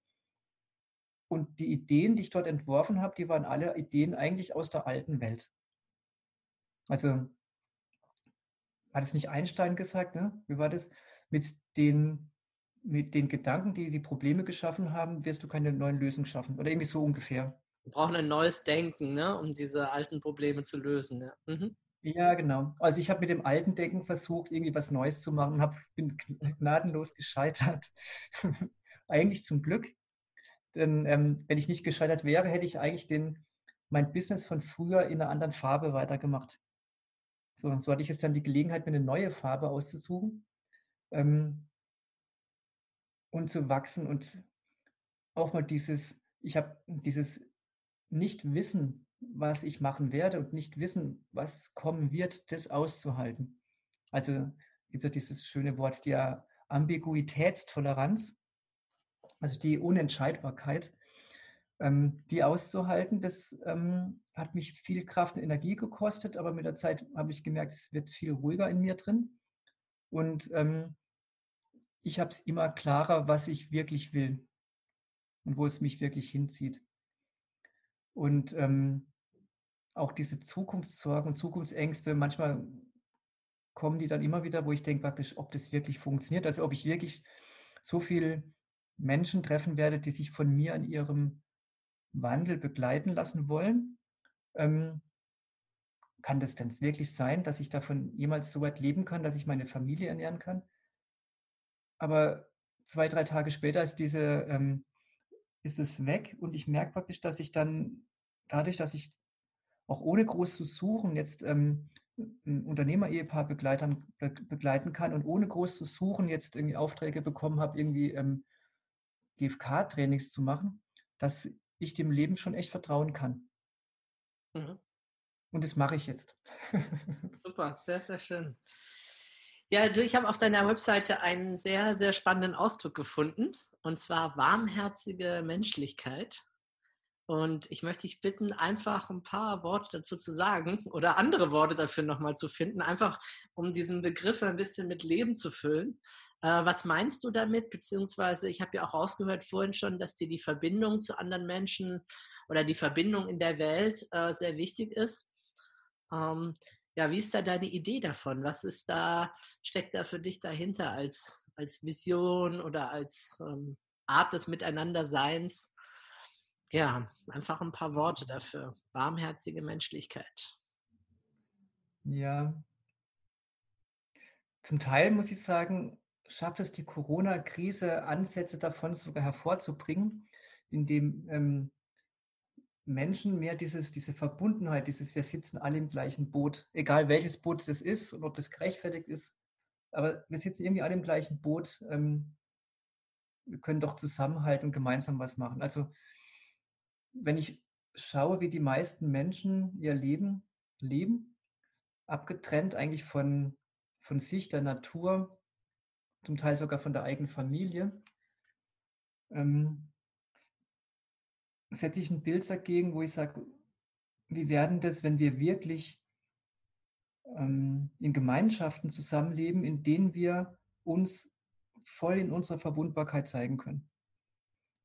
Und die Ideen, die ich dort entworfen habe, die waren alle Ideen eigentlich aus der alten Welt. Also hat es nicht Einstein gesagt, ne? Wie war das? Mit den mit den Gedanken, die die Probleme geschaffen haben, wirst du keine neuen Lösungen schaffen. Oder irgendwie so ungefähr. Wir brauchen ein neues Denken, ne, um diese alten Probleme zu lösen. Ja, mhm. ja genau. Also ich habe mit dem alten Denken versucht, irgendwie was Neues zu machen, hab, bin gnadenlos gescheitert. eigentlich zum Glück. Denn ähm, wenn ich nicht gescheitert wäre, hätte ich eigentlich den, mein Business von früher in einer anderen Farbe weitergemacht. So, so hatte ich jetzt dann die Gelegenheit, mir eine neue Farbe auszusuchen. Ähm, und zu wachsen und auch mal dieses, ich habe dieses Nicht-Wissen, was ich machen werde und nicht wissen, was kommen wird, das auszuhalten. Also gibt ja dieses schöne Wort der Ambiguitätstoleranz, also die Unentscheidbarkeit, ähm, die auszuhalten, das ähm, hat mich viel Kraft und Energie gekostet, aber mit der Zeit habe ich gemerkt, es wird viel ruhiger in mir drin. Und ähm, ich habe es immer klarer, was ich wirklich will und wo es mich wirklich hinzieht. Und ähm, auch diese Zukunftssorgen Zukunftsängste, manchmal kommen die dann immer wieder, wo ich denke praktisch, ob das wirklich funktioniert, also ob ich wirklich so viele Menschen treffen werde, die sich von mir an ihrem Wandel begleiten lassen wollen. Ähm, kann das denn wirklich sein, dass ich davon jemals so weit leben kann, dass ich meine Familie ernähren kann? Aber zwei, drei Tage später ist diese, ähm, ist es weg und ich merke praktisch, dass ich dann dadurch, dass ich auch ohne groß zu suchen jetzt ähm, ein Unternehmer-Ehepaar begleiten, begleiten kann und ohne groß zu suchen jetzt irgendwie Aufträge bekommen habe, irgendwie ähm, GFK-Trainings zu machen, dass ich dem Leben schon echt vertrauen kann. Mhm. Und das mache ich jetzt. Super, sehr, sehr schön. Ja, du, ich habe auf deiner Webseite einen sehr, sehr spannenden Ausdruck gefunden, und zwar warmherzige Menschlichkeit. Und ich möchte dich bitten, einfach ein paar Worte dazu zu sagen oder andere Worte dafür nochmal zu finden, einfach um diesen Begriff ein bisschen mit Leben zu füllen. Äh, was meinst du damit? Beziehungsweise, ich habe ja auch rausgehört vorhin schon, dass dir die Verbindung zu anderen Menschen oder die Verbindung in der Welt äh, sehr wichtig ist. Ähm, ja, wie ist da deine Idee davon? Was ist da, steckt da für dich dahinter als, als Vision oder als ähm, Art des Miteinanderseins? Ja, einfach ein paar Worte dafür. Warmherzige Menschlichkeit. Ja. Zum Teil muss ich sagen, schafft es die Corona-Krise, Ansätze davon sogar hervorzubringen, indem ähm, Menschen mehr dieses, diese Verbundenheit, dieses wir sitzen alle im gleichen Boot, egal welches Boot das ist und ob das gerechtfertigt ist, aber wir sitzen irgendwie alle im gleichen Boot. Ähm, wir können doch zusammenhalten und gemeinsam was machen. Also wenn ich schaue, wie die meisten Menschen ihr Leben leben, abgetrennt eigentlich von, von sich, der Natur, zum Teil sogar von der eigenen Familie, ähm, setze ich ein Bild dagegen, wo ich sage, wie werden das, wenn wir wirklich ähm, in Gemeinschaften zusammenleben, in denen wir uns voll in unserer Verwundbarkeit zeigen können.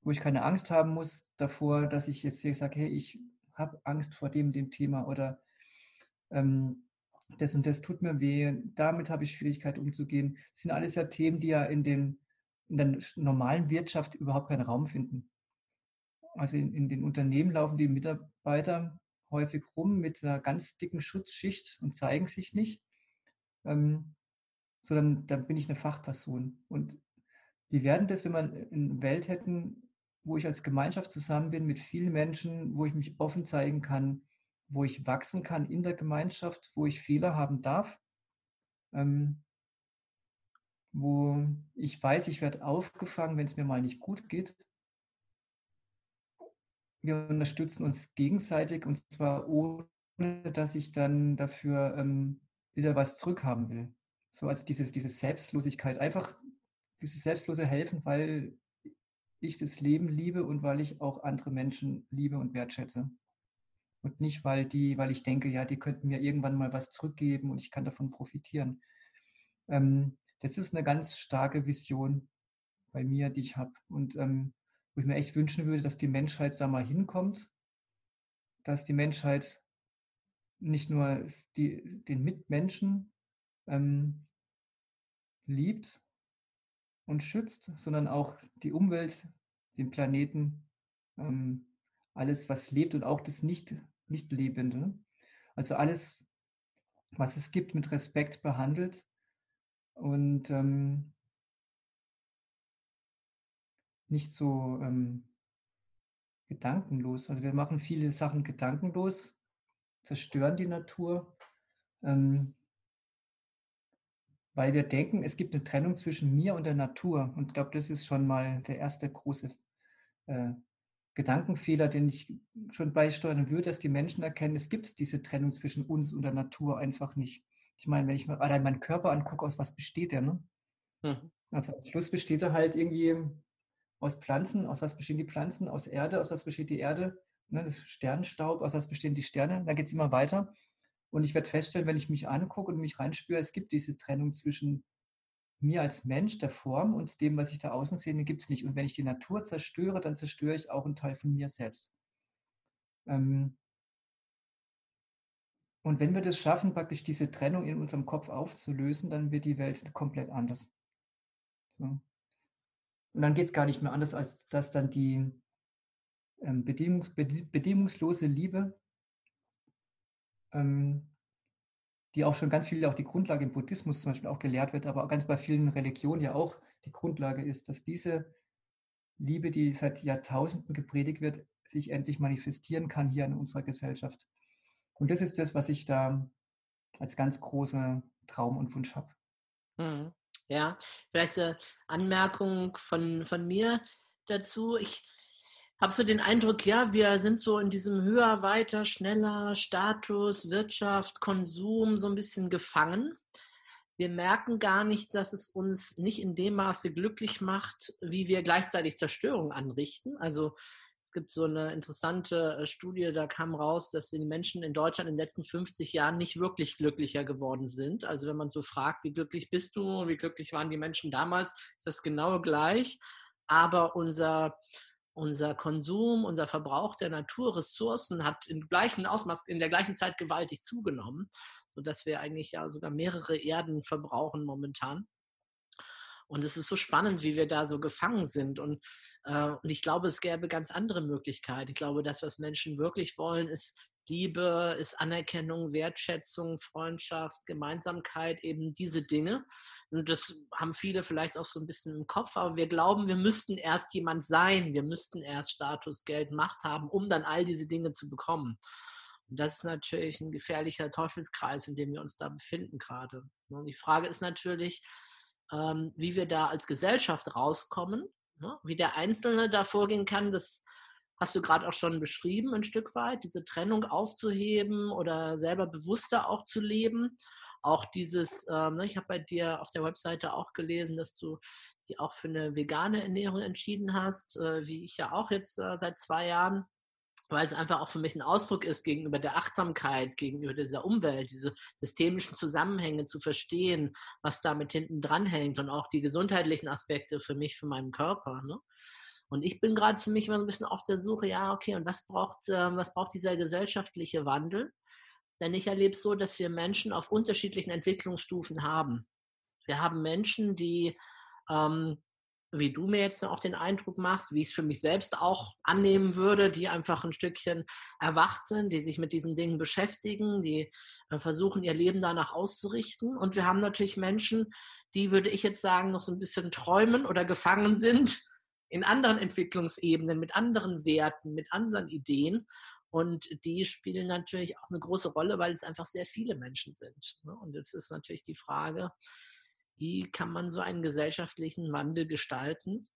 Wo ich keine Angst haben muss davor, dass ich jetzt hier sage, hey, ich habe Angst vor dem, dem Thema oder ähm, das und das tut mir weh, damit habe ich Schwierigkeit umzugehen. Das sind alles ja Themen, die ja in, den, in der normalen Wirtschaft überhaupt keinen Raum finden. Also in, in den Unternehmen laufen die Mitarbeiter häufig rum mit einer ganz dicken Schutzschicht und zeigen sich nicht, ähm, sondern dann bin ich eine Fachperson. Und wie werden das, wenn wir eine Welt hätten, wo ich als Gemeinschaft zusammen bin mit vielen Menschen, wo ich mich offen zeigen kann, wo ich wachsen kann in der Gemeinschaft, wo ich Fehler haben darf, ähm, wo ich weiß, ich werde aufgefangen, wenn es mir mal nicht gut geht wir unterstützen uns gegenseitig und zwar ohne, dass ich dann dafür ähm, wieder was zurückhaben will. So, also diese, diese Selbstlosigkeit, einfach dieses selbstlose Helfen, weil ich das Leben liebe und weil ich auch andere Menschen liebe und wertschätze. Und nicht, weil die, weil ich denke, ja, die könnten mir irgendwann mal was zurückgeben und ich kann davon profitieren. Ähm, das ist eine ganz starke Vision bei mir, die ich habe. Und ähm, wo ich mir echt wünschen würde, dass die Menschheit da mal hinkommt, dass die Menschheit nicht nur die, den Mitmenschen ähm, liebt und schützt, sondern auch die Umwelt, den Planeten, ähm, alles, was lebt und auch das nicht, nicht. Also alles, was es gibt, mit Respekt behandelt und ähm, nicht so ähm, gedankenlos. Also wir machen viele Sachen gedankenlos, zerstören die Natur, ähm, weil wir denken, es gibt eine Trennung zwischen mir und der Natur. Und ich glaube, das ist schon mal der erste große äh, Gedankenfehler, den ich schon beisteuern würde, dass die Menschen erkennen, es gibt diese Trennung zwischen uns und der Natur einfach nicht. Ich meine, wenn ich mir allein meinen Körper angucke, aus was besteht der? Ne? Mhm. Also am Schluss besteht er halt irgendwie aus Pflanzen, aus was bestehen die Pflanzen, aus Erde, aus was besteht die Erde, ne, Sternstaub, aus was bestehen die Sterne, da geht es immer weiter. Und ich werde feststellen, wenn ich mich angucke und mich reinspüre, es gibt diese Trennung zwischen mir als Mensch, der Form und dem, was ich da außen sehe, gibt es nicht. Und wenn ich die Natur zerstöre, dann zerstöre ich auch einen Teil von mir selbst. Ähm und wenn wir das schaffen, praktisch diese Trennung in unserem Kopf aufzulösen, dann wird die Welt komplett anders. So. Und dann geht es gar nicht mehr anders, als dass dann die ähm, bedingungs bedingungslose Liebe, ähm, die auch schon ganz viel, auch die Grundlage im Buddhismus zum Beispiel auch gelehrt wird, aber auch ganz bei vielen Religionen ja auch die Grundlage ist, dass diese Liebe, die seit Jahrtausenden gepredigt wird, sich endlich manifestieren kann hier in unserer Gesellschaft. Und das ist das, was ich da als ganz großer Traum und Wunsch habe. Mhm. Ja, vielleicht eine Anmerkung von, von mir dazu. Ich habe so den Eindruck, ja, wir sind so in diesem höher, weiter, schneller Status, Wirtschaft, Konsum so ein bisschen gefangen. Wir merken gar nicht, dass es uns nicht in dem Maße glücklich macht, wie wir gleichzeitig Zerstörung anrichten. Also es gibt so eine interessante äh, Studie, da kam raus, dass die Menschen in Deutschland in den letzten 50 Jahren nicht wirklich glücklicher geworden sind. Also wenn man so fragt, wie glücklich bist du und wie glücklich waren die Menschen damals, ist das genau gleich. Aber unser, unser Konsum, unser Verbrauch der Naturressourcen hat im gleichen Ausmaß, in der gleichen Zeit gewaltig zugenommen, sodass wir eigentlich ja sogar mehrere Erden verbrauchen momentan. Und es ist so spannend, wie wir da so gefangen sind. Und, und ich glaube, es gäbe ganz andere Möglichkeiten. Ich glaube, das, was Menschen wirklich wollen, ist Liebe, ist Anerkennung, Wertschätzung, Freundschaft, Gemeinsamkeit, eben diese Dinge. Und das haben viele vielleicht auch so ein bisschen im Kopf, aber wir glauben, wir müssten erst jemand sein, wir müssten erst Status, Geld, Macht haben, um dann all diese Dinge zu bekommen. Und das ist natürlich ein gefährlicher Teufelskreis, in dem wir uns da befinden gerade. Und die Frage ist natürlich, ähm, wie wir da als Gesellschaft rauskommen, ne? wie der Einzelne da vorgehen kann, das hast du gerade auch schon beschrieben, ein Stück weit, diese Trennung aufzuheben oder selber bewusster auch zu leben. Auch dieses, ähm, ne, ich habe bei dir auf der Webseite auch gelesen, dass du die auch für eine vegane Ernährung entschieden hast, äh, wie ich ja auch jetzt äh, seit zwei Jahren weil es einfach auch für mich ein Ausdruck ist gegenüber der Achtsamkeit, gegenüber dieser Umwelt, diese systemischen Zusammenhänge zu verstehen, was damit hinten dran hängt und auch die gesundheitlichen Aspekte für mich, für meinen Körper. Ne? Und ich bin gerade für mich immer ein bisschen auf der Suche, ja, okay, und was braucht, äh, was braucht dieser gesellschaftliche Wandel? Denn ich erlebe es so, dass wir Menschen auf unterschiedlichen Entwicklungsstufen haben. Wir haben Menschen, die ähm, wie du mir jetzt auch den Eindruck machst, wie ich es für mich selbst auch annehmen würde, die einfach ein Stückchen erwacht sind, die sich mit diesen Dingen beschäftigen, die äh, versuchen, ihr Leben danach auszurichten. Und wir haben natürlich Menschen, die, würde ich jetzt sagen, noch so ein bisschen träumen oder gefangen sind in anderen Entwicklungsebenen, mit anderen Werten, mit anderen Ideen. Und die spielen natürlich auch eine große Rolle, weil es einfach sehr viele Menschen sind. Ne? Und jetzt ist natürlich die Frage, wie kann man so einen gesellschaftlichen Wandel gestalten?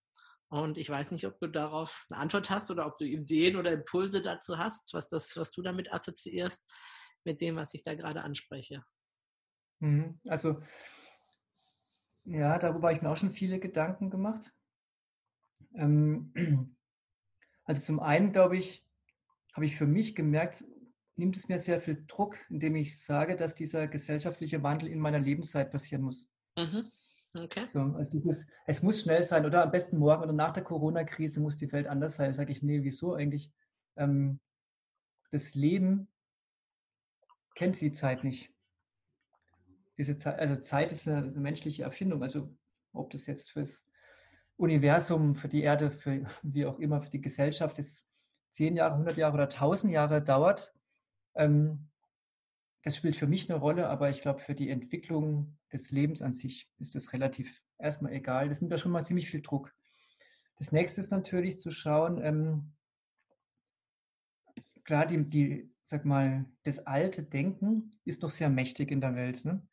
Und ich weiß nicht, ob du darauf eine Antwort hast oder ob du Ideen oder Impulse dazu hast, was, das, was du damit assoziierst mit dem, was ich da gerade anspreche. Mhm. Also, ja, darüber habe ich mir auch schon viele Gedanken gemacht. Ähm, also zum einen, glaube ich, habe ich für mich gemerkt, nimmt es mir sehr viel Druck, indem ich sage, dass dieser gesellschaftliche Wandel in meiner Lebenszeit passieren muss. Mhm. Okay. So, also dieses, es muss schnell sein oder am besten morgen oder nach der Corona-Krise muss die Welt anders sein. Da sage ich, nee, wieso eigentlich? Ähm, das Leben kennt die Zeit nicht. Diese Zeit, also Zeit ist eine, eine, menschliche Erfindung. Also ob das jetzt fürs Universum, für die Erde, für wie auch immer, für die Gesellschaft ist zehn Jahre, 100 Jahre oder 1000 Jahre dauert, ähm, das spielt für mich eine Rolle, aber ich glaube, für die Entwicklung des Lebens an sich ist das relativ erstmal egal. Das nimmt da schon mal ziemlich viel Druck. Das nächste ist natürlich zu schauen, ähm, klar, die, die, sag mal, das alte Denken ist noch sehr mächtig in der Welt. Ne?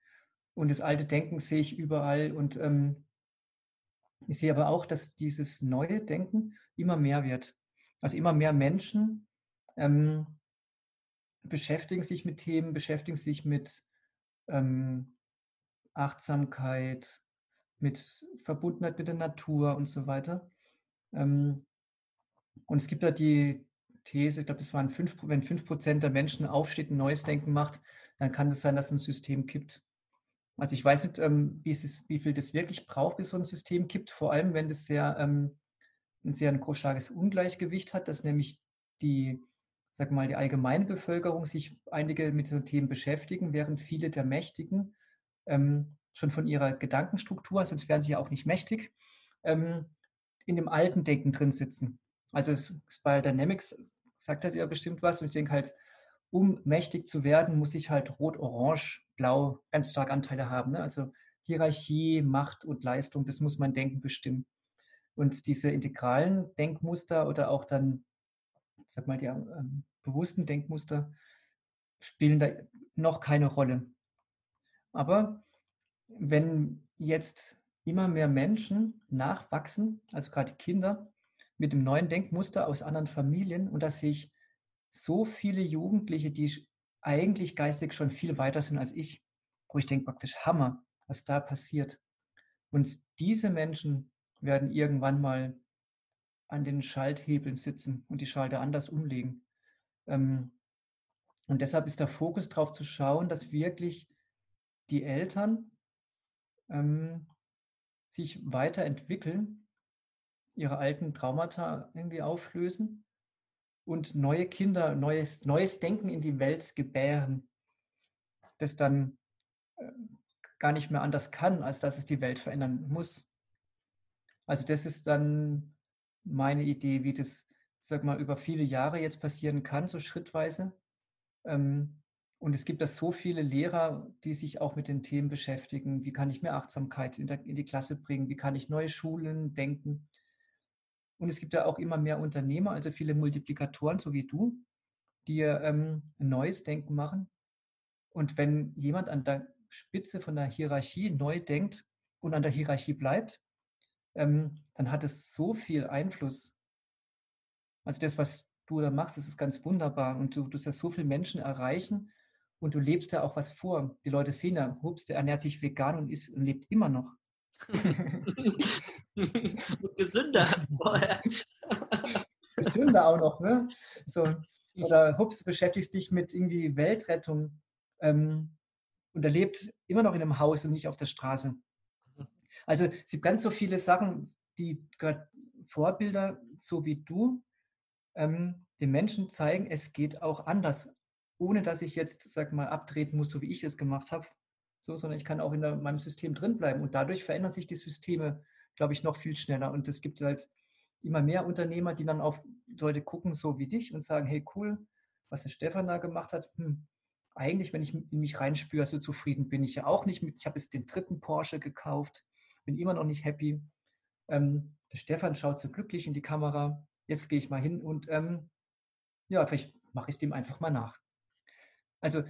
Und das alte Denken sehe ich überall. Und ähm, ich sehe aber auch, dass dieses neue Denken immer mehr wird. Also immer mehr Menschen ähm, beschäftigen sich mit Themen, beschäftigen sich mit ähm, Achtsamkeit, mit Verbundenheit mit der Natur und so weiter. Ähm, und es gibt da die These, ich glaube, es waren fünf, wenn fünf Prozent der Menschen aufsteht, ein neues Denken macht, dann kann es sein, dass ein System kippt. Also ich weiß nicht, ähm, wie, es, wie viel das wirklich braucht, bis so ein System kippt, vor allem wenn das sehr, ähm, ein sehr ein starkes Ungleichgewicht hat, dass nämlich die sag mal, die allgemeine Bevölkerung sich einige mit den Themen beschäftigen, während viele der Mächtigen ähm, schon von ihrer Gedankenstruktur, sonst wären sie ja auch nicht mächtig, ähm, in dem alten Denken drin sitzen. Also Spiral Dynamics sagt das ja bestimmt was und ich denke halt, um mächtig zu werden, muss ich halt rot, orange, blau ganz stark Anteile haben. Ne? Also Hierarchie, Macht und Leistung, das muss mein Denken bestimmen. Und diese integralen Denkmuster oder auch dann, sag mal, die ähm, bewussten Denkmuster spielen da noch keine Rolle. Aber wenn jetzt immer mehr Menschen nachwachsen, also gerade Kinder, mit dem neuen Denkmuster aus anderen Familien und da sehe ich so viele Jugendliche, die eigentlich geistig schon viel weiter sind als ich, wo ich denke praktisch Hammer, was da passiert. Und diese Menschen werden irgendwann mal an den Schalthebeln sitzen und die Schalter anders umlegen. Ähm, und deshalb ist der Fokus darauf zu schauen, dass wirklich die Eltern ähm, sich weiterentwickeln, ihre alten Traumata irgendwie auflösen und neue Kinder, neues, neues Denken in die Welt gebären, das dann äh, gar nicht mehr anders kann, als dass es die Welt verändern muss. Also das ist dann meine Idee, wie das, sag mal, über viele Jahre jetzt passieren kann, so schrittweise. Ähm, und es gibt da so viele Lehrer, die sich auch mit den Themen beschäftigen. Wie kann ich mehr Achtsamkeit in, der, in die Klasse bringen? Wie kann ich neue Schulen denken? Und es gibt ja auch immer mehr Unternehmer, also viele Multiplikatoren, so wie du, die ähm, ein neues Denken machen. Und wenn jemand an der Spitze von der Hierarchie neu denkt und an der Hierarchie bleibt, ähm, dann hat es so viel Einfluss. Also das, was du da machst, das ist ganz wunderbar. Und du, du wirst so viele Menschen erreichen und du lebst ja auch was vor. Die Leute sehen ja, Hups, der ernährt sich vegan und, ist, und lebt immer noch. gesünder vorher. Gesünder auch noch, ne? So. Oder Hups, du beschäftigst dich mit irgendwie Weltrettung ähm, und er lebt immer noch in einem Haus und nicht auf der Straße. Also es gibt ganz so viele Sachen, die gerade Vorbilder, so wie du, ähm, den Menschen zeigen, es geht auch anders, ohne dass ich jetzt, sag mal, abtreten muss, so wie ich es gemacht habe, so, sondern ich kann auch in der, meinem System drin bleiben. Und dadurch verändern sich die Systeme, glaube ich, noch viel schneller. Und es gibt halt immer mehr Unternehmer, die dann auf Leute gucken, so wie dich, und sagen, hey, cool, was der Stefan da gemacht hat, hm, eigentlich, wenn ich in mich reinspüre, so zufrieden bin ich ja auch nicht mit. Ich habe jetzt den dritten Porsche gekauft, bin immer noch nicht happy. Ähm, der Stefan schaut so glücklich in die Kamera. Jetzt gehe ich mal hin und ähm, ja, vielleicht mache ich es dem einfach mal nach. Also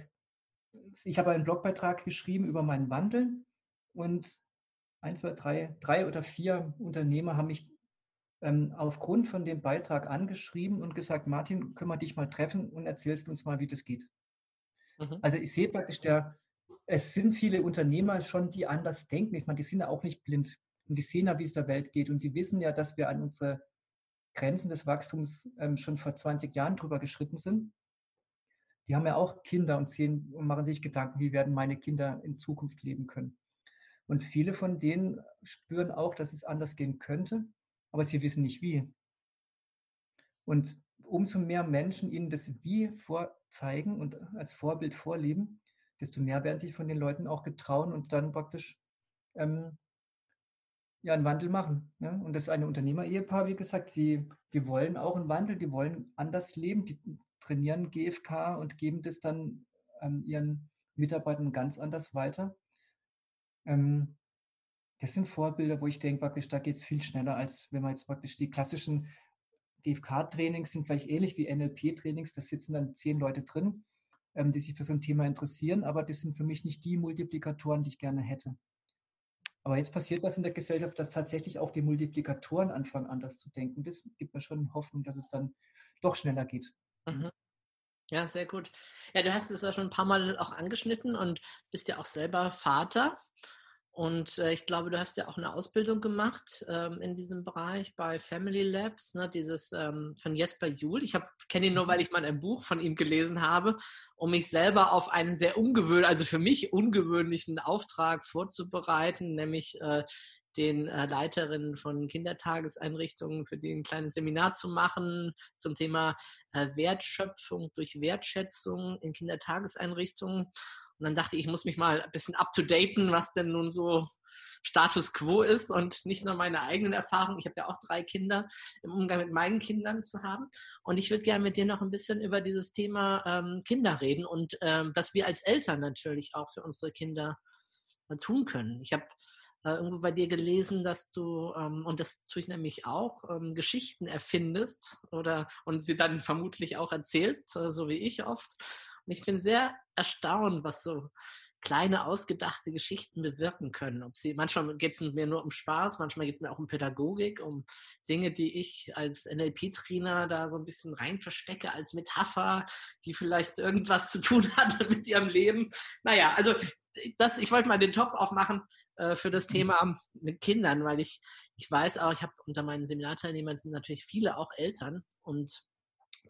ich habe einen Blogbeitrag geschrieben über meinen Wandel und ein, zwei, drei, drei oder vier Unternehmer haben mich ähm, aufgrund von dem Beitrag angeschrieben und gesagt, Martin, können wir dich mal treffen und erzählst uns mal, wie das geht. Mhm. Also ich sehe praktisch, der, es sind viele Unternehmer schon, die anders denken. Ich meine, die sind ja auch nicht blind und die sehen ja, wie es der Welt geht und die wissen ja, dass wir an unsere Grenzen des Wachstums ähm, schon vor 20 Jahren drüber geschritten sind die haben ja auch Kinder und, sehen, und machen sich Gedanken, wie werden meine Kinder in Zukunft leben können. Und viele von denen spüren auch, dass es anders gehen könnte, aber sie wissen nicht wie. Und umso mehr Menschen ihnen das Wie vorzeigen und als Vorbild vorleben, desto mehr werden sich von den Leuten auch getrauen und dann praktisch ähm, ja, einen Wandel machen. Ja? Und das ist ein Unternehmer-Ehepaar, wie gesagt, die, die wollen auch einen Wandel, die wollen anders leben, die trainieren GFK und geben das dann ähm, ihren Mitarbeitern ganz anders weiter. Ähm, das sind Vorbilder, wo ich denke, praktisch, da geht es viel schneller, als wenn man jetzt praktisch die klassischen GFK-Trainings sind vielleicht ähnlich wie NLP-Trainings, da sitzen dann zehn Leute drin, ähm, die sich für so ein Thema interessieren, aber das sind für mich nicht die Multiplikatoren, die ich gerne hätte. Aber jetzt passiert was in der Gesellschaft, dass tatsächlich auch die Multiplikatoren anfangen, anders zu denken. Das gibt mir schon Hoffnung, dass es dann doch schneller geht. Mhm. Ja, sehr gut. Ja, du hast es ja schon ein paar Mal auch angeschnitten und bist ja auch selber Vater. Und äh, ich glaube, du hast ja auch eine Ausbildung gemacht ähm, in diesem Bereich bei Family Labs, ne, dieses ähm, von Jesper Juhl. Ich kenne ihn nur, weil mhm. ich mal ein Buch von ihm gelesen habe, um mich selber auf einen sehr ungewöhnlichen, also für mich ungewöhnlichen Auftrag vorzubereiten, nämlich äh, den äh, Leiterinnen von Kindertageseinrichtungen, für die ein kleines Seminar zu machen zum Thema äh, Wertschöpfung durch Wertschätzung in Kindertageseinrichtungen. Und dann dachte ich, ich muss mich mal ein bisschen up-to-daten, was denn nun so Status quo ist und nicht nur meine eigenen Erfahrungen. Ich habe ja auch drei Kinder im Umgang mit meinen Kindern zu haben. Und ich würde gerne mit dir noch ein bisschen über dieses Thema ähm, Kinder reden und ähm, was wir als Eltern natürlich auch für unsere Kinder äh, tun können. Ich habe äh, irgendwo bei dir gelesen, dass du, ähm, und das tue ich nämlich auch, ähm, Geschichten erfindest oder und sie dann vermutlich auch erzählst, äh, so wie ich oft. Und ich bin sehr erstaunt, was so kleine ausgedachte Geschichten bewirken können. Ob sie, manchmal geht es mir nur um Spaß, manchmal geht es mir auch um Pädagogik, um Dinge, die ich als NLP-Trainer da so ein bisschen rein verstecke als Metapher, die vielleicht irgendwas zu tun hat mit ihrem Leben. Naja, also das, ich wollte mal den Topf aufmachen äh, für das. Thema mit Kindern, weil ich, ich weiß auch, ich habe unter meinen Seminarteilnehmern sind natürlich viele auch Eltern und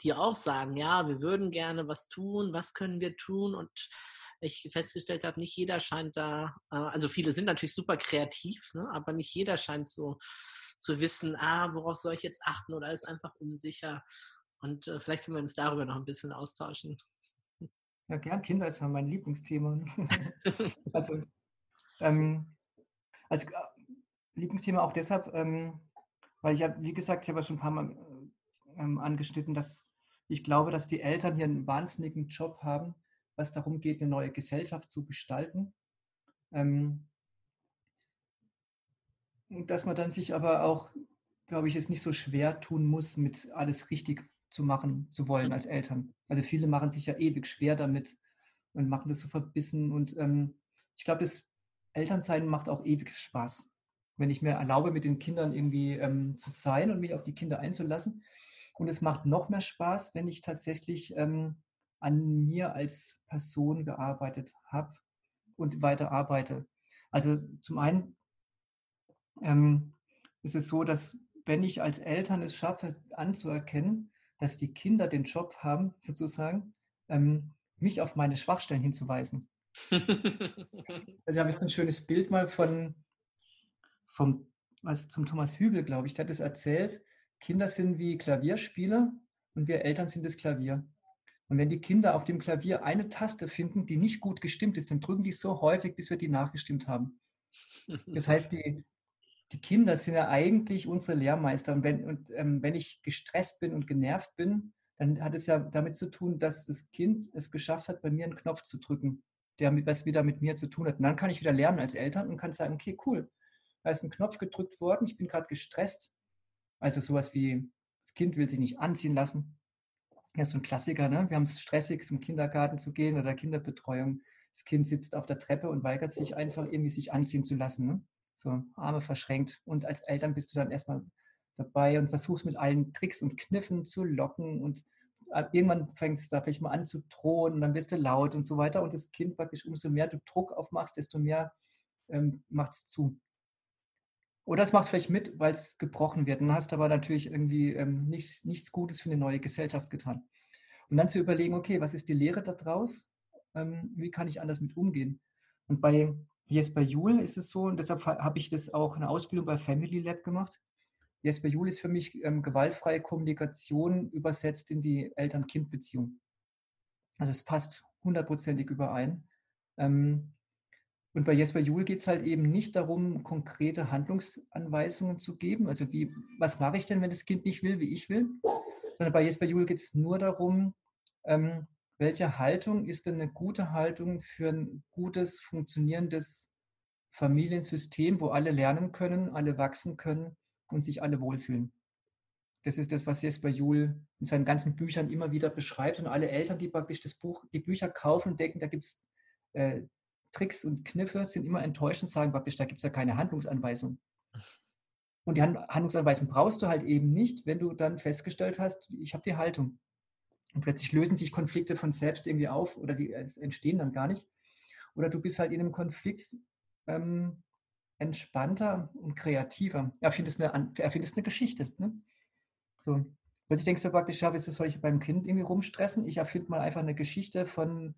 die auch sagen, ja, wir würden gerne was tun, was können wir tun und ich festgestellt habe, nicht jeder scheint da, äh, also viele sind natürlich super kreativ, ne, aber nicht jeder scheint so zu wissen, ah, worauf soll ich jetzt achten oder ist einfach unsicher. Und äh, vielleicht können wir uns darüber noch ein bisschen austauschen. Ja, gern, Kinder ist ja mein Lieblingsthema. also, ähm, also äh, Lieblingsthema auch deshalb, ähm, weil ich ja, wie gesagt, ich habe ja schon ein paar Mal ähm, angeschnitten, dass ich glaube, dass die Eltern hier einen wahnsinnigen Job haben, was darum geht, eine neue Gesellschaft zu gestalten. Ähm, dass man dann sich aber auch, glaube ich, es nicht so schwer tun muss, mit alles richtig zu machen zu wollen als Eltern. Also viele machen sich ja ewig schwer damit und machen das so verbissen. Und ähm, ich glaube, das Elternsein macht auch ewig Spaß. Wenn ich mir erlaube, mit den Kindern irgendwie ähm, zu sein und mich auf die Kinder einzulassen. Und es macht noch mehr Spaß, wenn ich tatsächlich ähm, an mir als Person gearbeitet habe und weiter arbeite. Also zum einen ähm, ist es so, dass wenn ich als Eltern es schaffe, anzuerkennen, dass die Kinder den Job haben, sozusagen, ähm, mich auf meine Schwachstellen hinzuweisen. also habe ich so ein schönes Bild mal von vom, was, vom Thomas Hübel, glaube ich, der hat es erzählt. Kinder sind wie Klavierspieler und wir Eltern sind das Klavier. Und wenn die Kinder auf dem Klavier eine Taste finden, die nicht gut gestimmt ist, dann drücken die so häufig, bis wir die nachgestimmt haben. Das heißt, die, die Kinder sind ja eigentlich unsere Lehrmeister. Und, wenn, und ähm, wenn ich gestresst bin und genervt bin, dann hat es ja damit zu tun, dass das Kind es geschafft hat, bei mir einen Knopf zu drücken, der mit, was wieder mit mir zu tun hat. Und dann kann ich wieder lernen als Eltern und kann sagen, okay, cool, da ist ein Knopf gedrückt worden, ich bin gerade gestresst. Also sowas wie, das Kind will sich nicht anziehen lassen, ja, so ein Klassiker, ne? Wir haben es stressig, zum Kindergarten zu gehen oder Kinderbetreuung. Das Kind sitzt auf der Treppe und weigert sich einfach irgendwie sich anziehen zu lassen. Ne? So Arme verschränkt. Und als Eltern bist du dann erstmal dabei und versuchst mit allen Tricks und Kniffen zu locken und äh, irgendwann fängst du da vielleicht mal an zu drohen und dann wirst du laut und so weiter. Und das Kind praktisch, umso mehr du Druck aufmachst, desto mehr ähm, macht es zu. Oder es macht vielleicht mit, weil es gebrochen wird. Dann hast du aber natürlich irgendwie ähm, nichts, nichts Gutes für eine neue Gesellschaft getan. Und dann zu überlegen, okay, was ist die Lehre daraus? Ähm, wie kann ich anders mit umgehen? Und bei Jesper Juhl ist es so, und deshalb habe ich das auch eine Ausbildung bei Family Lab gemacht. Jesper Juhl ist für mich ähm, gewaltfreie Kommunikation übersetzt in die Eltern-Kind-Beziehung. Also es passt hundertprozentig überein. Ähm, und bei Jesper Juhl geht es halt eben nicht darum, konkrete Handlungsanweisungen zu geben. Also wie, was mache ich denn, wenn das Kind nicht will, wie ich will? Sondern bei Jesper Juhl geht es nur darum, ähm, welche Haltung ist denn eine gute Haltung für ein gutes, funktionierendes Familiensystem, wo alle lernen können, alle wachsen können und sich alle wohlfühlen. Das ist das, was Jesper Juhl in seinen ganzen Büchern immer wieder beschreibt. Und alle Eltern, die praktisch das Buch, die Bücher kaufen, denken, da gibt es äh, Tricks und Kniffe sind immer enttäuschend, sagen praktisch, da gibt es ja keine Handlungsanweisung. Und die Handlungsanweisung brauchst du halt eben nicht, wenn du dann festgestellt hast, ich habe die Haltung. Und plötzlich lösen sich Konflikte von selbst irgendwie auf oder die entstehen dann gar nicht. Oder du bist halt in einem Konflikt ähm, entspannter und kreativer. Erfindest eine, erfindest eine Geschichte. Ne? So. Plötzlich denkst du praktisch, ja, jetzt soll ich beim Kind irgendwie rumstressen? Ich erfinde mal einfach eine Geschichte von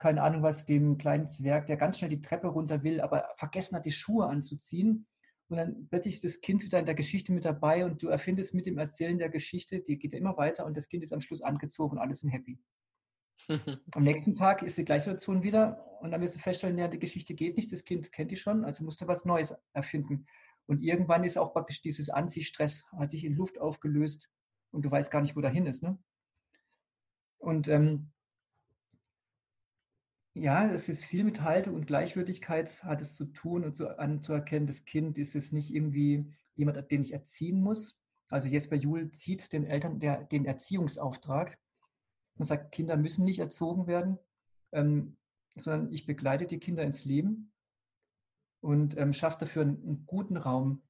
keine Ahnung was, dem kleinen Zwerg, der ganz schnell die Treppe runter will, aber vergessen hat, die Schuhe anzuziehen. und dann plötzlich ist das Kind wieder in der Geschichte mit dabei und du erfindest mit dem Erzählen der Geschichte, die geht immer weiter und das Kind ist am Schluss angezogen und alle sind happy. Am nächsten Tag ist die Gleichsituation wieder und dann wirst du feststellen, ja, die Geschichte geht nicht, das Kind kennt die schon, also musst du was Neues erfinden. Und irgendwann ist auch praktisch dieses Anziehstress, hat sich in Luft aufgelöst und du weißt gar nicht, wo dahin ist. Ne? Und ähm, ja, es ist viel mit Haltung und Gleichwürdigkeit hat es zu tun und zu, anzuerkennen, das Kind ist es nicht irgendwie jemand, den ich erziehen muss. Also Jesper Juhl zieht den Eltern der, den Erziehungsauftrag und sagt, Kinder müssen nicht erzogen werden, ähm, sondern ich begleite die Kinder ins Leben und ähm, schaffe dafür einen, einen guten Raum,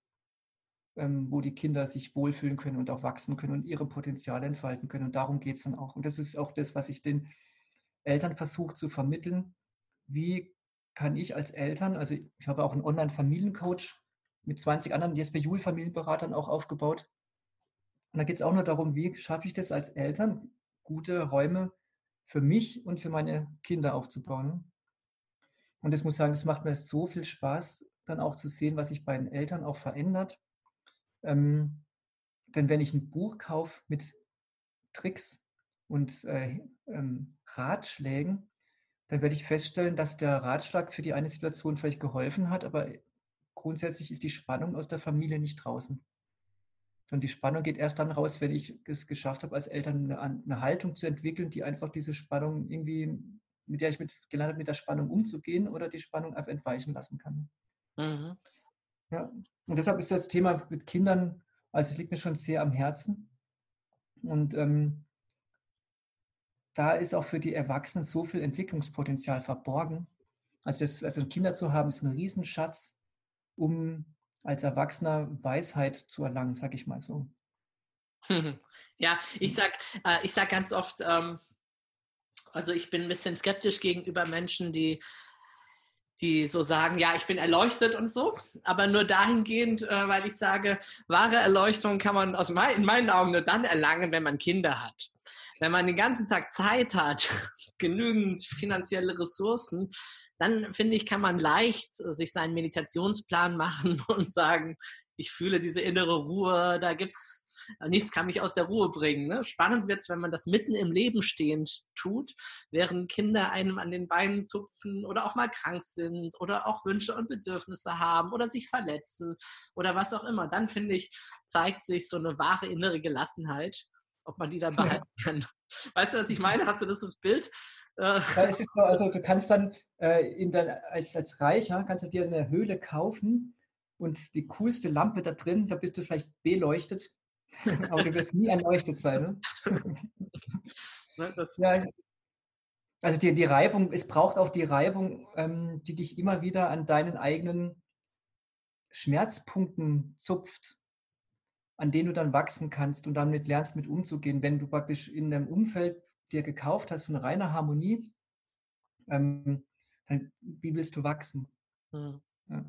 ähm, wo die Kinder sich wohlfühlen können und auch wachsen können und ihre Potenziale entfalten können. Und darum geht es dann auch. Und das ist auch das, was ich den Eltern versuche zu vermitteln. Wie kann ich als Eltern, also ich habe auch einen Online-Familiencoach mit 20 anderen Jesper Juhl-Familienberatern auch aufgebaut. Und da geht es auch nur darum, wie schaffe ich das als Eltern, gute Räume für mich und für meine Kinder aufzubauen. Und ich muss sagen, es macht mir so viel Spaß, dann auch zu sehen, was sich bei den Eltern auch verändert. Ähm, denn wenn ich ein Buch kaufe mit Tricks und äh, ähm, Ratschlägen, dann werde ich feststellen, dass der Ratschlag für die eine Situation vielleicht geholfen hat, aber grundsätzlich ist die Spannung aus der Familie nicht draußen. Und die Spannung geht erst dann raus, wenn ich es geschafft habe, als Eltern eine, eine Haltung zu entwickeln, die einfach diese Spannung irgendwie, mit der ich mit, gelernt habe, mit der Spannung umzugehen oder die Spannung einfach entweichen lassen kann. Mhm. Ja, und deshalb ist das Thema mit Kindern, also es liegt mir schon sehr am Herzen. Und ähm, da ist auch für die Erwachsenen so viel Entwicklungspotenzial verborgen. Also, das, also Kinder zu haben, ist ein Riesenschatz, um als Erwachsener Weisheit zu erlangen, sag ich mal so. Ja, ich sag, äh, ich sag ganz oft, ähm, also ich bin ein bisschen skeptisch gegenüber Menschen, die die so sagen, ja, ich bin erleuchtet und so, aber nur dahingehend, äh, weil ich sage, wahre Erleuchtung kann man aus mein, in meinen Augen nur dann erlangen, wenn man Kinder hat. Wenn man den ganzen Tag Zeit hat, genügend finanzielle Ressourcen, dann finde ich, kann man leicht sich seinen Meditationsplan machen und sagen, ich fühle diese innere Ruhe, da gibt's nichts kann mich aus der Ruhe bringen. Ne? Spannend wird es, wenn man das mitten im Leben stehend tut, während Kinder einem an den Beinen zupfen oder auch mal krank sind oder auch Wünsche und Bedürfnisse haben oder sich verletzen oder was auch immer. Dann finde ich, zeigt sich so eine wahre innere Gelassenheit, ob man die dann behalten kann. Weißt du, was ich meine? Hast du das ins Bild? Äh. Ja, es ist so, also du kannst dann äh, in der, als, als Reicher kannst du dir eine Höhle kaufen und die coolste Lampe da drin, da bist du vielleicht beleuchtet, aber du wirst nie erleuchtet sein. Ne? ne ja, also die, die Reibung, es braucht auch die Reibung, ähm, die dich immer wieder an deinen eigenen Schmerzpunkten zupft, an denen du dann wachsen kannst und damit lernst, mit umzugehen. Wenn du praktisch in einem Umfeld dir gekauft hast von reiner Harmonie, ähm, dann, wie willst du wachsen? Hm. Ja.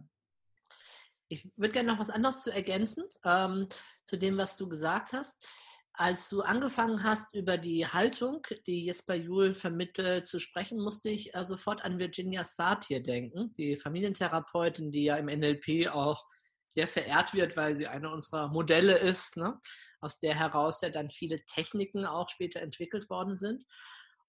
Ich würde gerne noch was anderes zu ergänzen ähm, zu dem, was du gesagt hast. Als du angefangen hast, über die Haltung, die Jesper Juhl vermittelt, zu sprechen, musste ich äh, sofort an Virginia Satir denken, die Familientherapeutin, die ja im NLP auch sehr verehrt wird, weil sie eine unserer Modelle ist, ne? aus der heraus ja dann viele Techniken auch später entwickelt worden sind.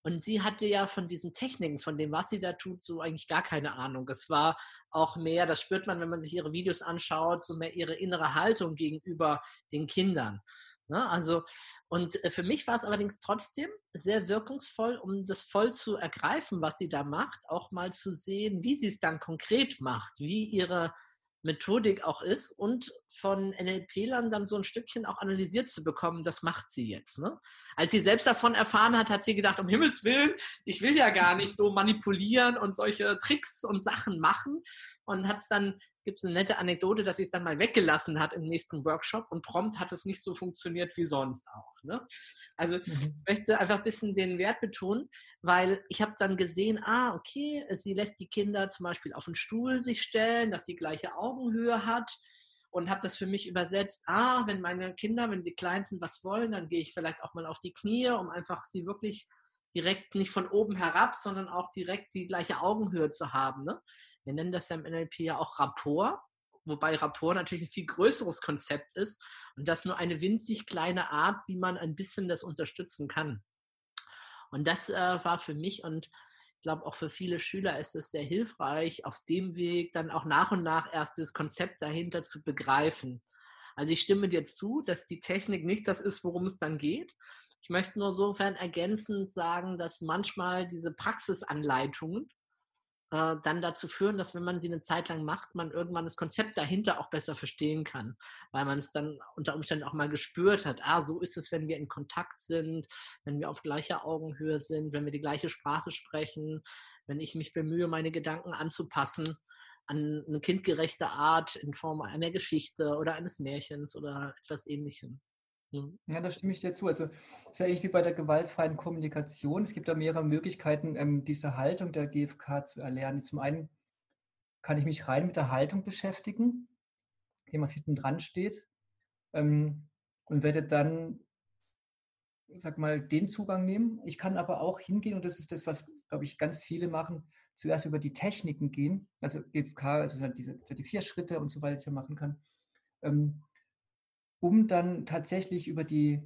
Und sie hatte ja von diesen Techniken, von dem, was sie da tut, so eigentlich gar keine Ahnung. Es war auch mehr, das spürt man, wenn man sich ihre Videos anschaut, so mehr ihre innere Haltung gegenüber den Kindern. Ne? Also, und äh, für mich war es allerdings trotzdem sehr wirkungsvoll, um das voll zu ergreifen, was sie da macht, auch mal zu sehen, wie sie es dann konkret macht, wie ihre Methodik auch ist und von NLP-Lern dann so ein Stückchen auch analysiert zu bekommen, das macht sie jetzt. Ne? Als sie selbst davon erfahren hat, hat sie gedacht, um Himmels Willen, ich will ja gar nicht so manipulieren und solche Tricks und Sachen machen. Und hat es dann, gibt es eine nette Anekdote, dass sie es dann mal weggelassen hat im nächsten Workshop und prompt hat es nicht so funktioniert wie sonst auch. Ne? Also mhm. ich möchte einfach ein bisschen den Wert betonen, weil ich habe dann gesehen, ah, okay, sie lässt die Kinder zum Beispiel auf den Stuhl sich stellen, dass sie gleiche Augenhöhe hat und habe das für mich übersetzt, ah, wenn meine Kinder, wenn sie klein sind, was wollen, dann gehe ich vielleicht auch mal auf die Knie, um einfach sie wirklich direkt nicht von oben herab, sondern auch direkt die gleiche Augenhöhe zu haben. Ne? Wir nennen das ja im NLP ja auch Rapport. wobei Rapport natürlich ein viel größeres Konzept ist und das nur eine winzig kleine Art, wie man ein bisschen das unterstützen kann. Und das äh, war für mich und glaube auch für viele Schüler ist es sehr hilfreich, auf dem Weg dann auch nach und nach erst das Konzept dahinter zu begreifen. Also ich stimme dir zu, dass die Technik nicht das ist, worum es dann geht. Ich möchte nur insofern ergänzend sagen, dass manchmal diese Praxisanleitungen äh, dann dazu führen, dass wenn man sie eine Zeit lang macht, man irgendwann das Konzept dahinter auch besser verstehen kann, weil man es dann unter Umständen auch mal gespürt hat. Ah, so ist es, wenn wir in Kontakt sind, wenn wir auf gleicher Augenhöhe sind, wenn wir die gleiche Sprache sprechen, wenn ich mich bemühe, meine Gedanken anzupassen an eine kindgerechte Art in Form einer Geschichte oder eines Märchens oder etwas ähnlichem. Ja, da stimme ich dir zu. Also, es ist ja ähnlich wie bei der gewaltfreien Kommunikation. Es gibt da mehrere Möglichkeiten, ähm, diese Haltung der GfK zu erlernen. Zum einen kann ich mich rein mit der Haltung beschäftigen, dem, was hinten dran steht, ähm, und werde dann, sag mal, den Zugang nehmen. Ich kann aber auch hingehen, und das ist das, was, glaube ich, ganz viele machen, zuerst über die Techniken gehen, also GfK, also diese, die vier Schritte und so weiter, machen kann. Um dann tatsächlich über die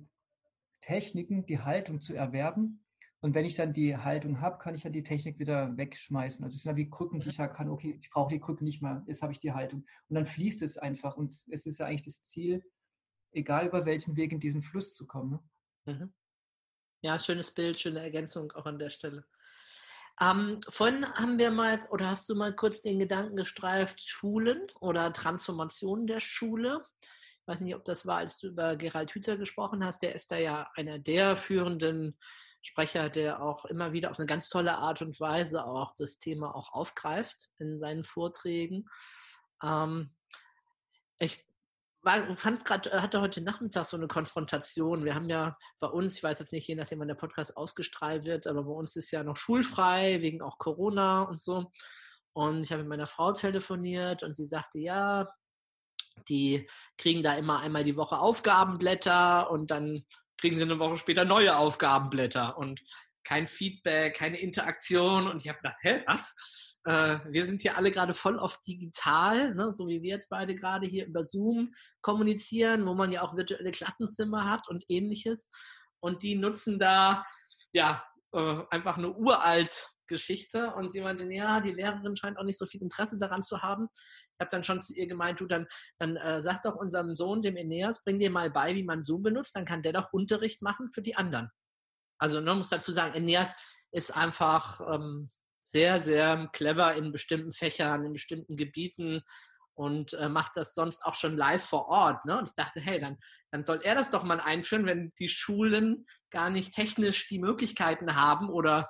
Techniken die Haltung zu erwerben. Und wenn ich dann die Haltung habe, kann ich ja die Technik wieder wegschmeißen. Also es ist ja wie Krücken, die ich sagen kann, okay, ich brauche die Krücken nicht mehr, jetzt habe ich die Haltung. Und dann fließt es einfach. Und es ist ja eigentlich das Ziel, egal über welchen Weg in diesen Fluss zu kommen. Ne? Mhm. Ja, schönes Bild, schöne Ergänzung auch an der Stelle. Ähm, vorhin haben wir mal, oder hast du mal kurz den Gedanken gestreift, Schulen oder Transformation der Schule ich weiß nicht, ob das war, als du über Gerald Hüther gesprochen hast. Der ist da ja einer der führenden Sprecher, der auch immer wieder auf eine ganz tolle Art und Weise auch das Thema auch aufgreift in seinen Vorträgen. Ähm, ich fand es gerade, äh, hatte heute Nachmittag so eine Konfrontation. Wir haben ja bei uns, ich weiß jetzt nicht, je nachdem, wann der Podcast ausgestrahlt wird, aber bei uns ist ja noch schulfrei, wegen auch Corona und so. Und ich habe mit meiner Frau telefoniert und sie sagte, ja, die kriegen da immer einmal die Woche Aufgabenblätter und dann kriegen sie eine Woche später neue Aufgabenblätter und kein Feedback, keine Interaktion. Und ich habe gedacht, hä, was? Äh, wir sind hier alle gerade voll auf digital, ne, so wie wir jetzt beide gerade hier über Zoom kommunizieren, wo man ja auch virtuelle Klassenzimmer hat und ähnliches. Und die nutzen da ja äh, einfach eine uralt Geschichte und sie meinte, ja, die Lehrerin scheint auch nicht so viel Interesse daran zu haben. Ich habe dann schon zu ihr gemeint, du, dann, dann äh, sag doch unserem Sohn, dem Eneas, bring dir mal bei, wie man Zoom benutzt, dann kann der doch Unterricht machen für die anderen. Also man muss dazu sagen, Eneas ist einfach ähm, sehr, sehr clever in bestimmten Fächern, in bestimmten Gebieten und äh, macht das sonst auch schon live vor Ort. Ne? Und ich dachte, hey, dann, dann soll er das doch mal einführen, wenn die Schulen gar nicht technisch die Möglichkeiten haben oder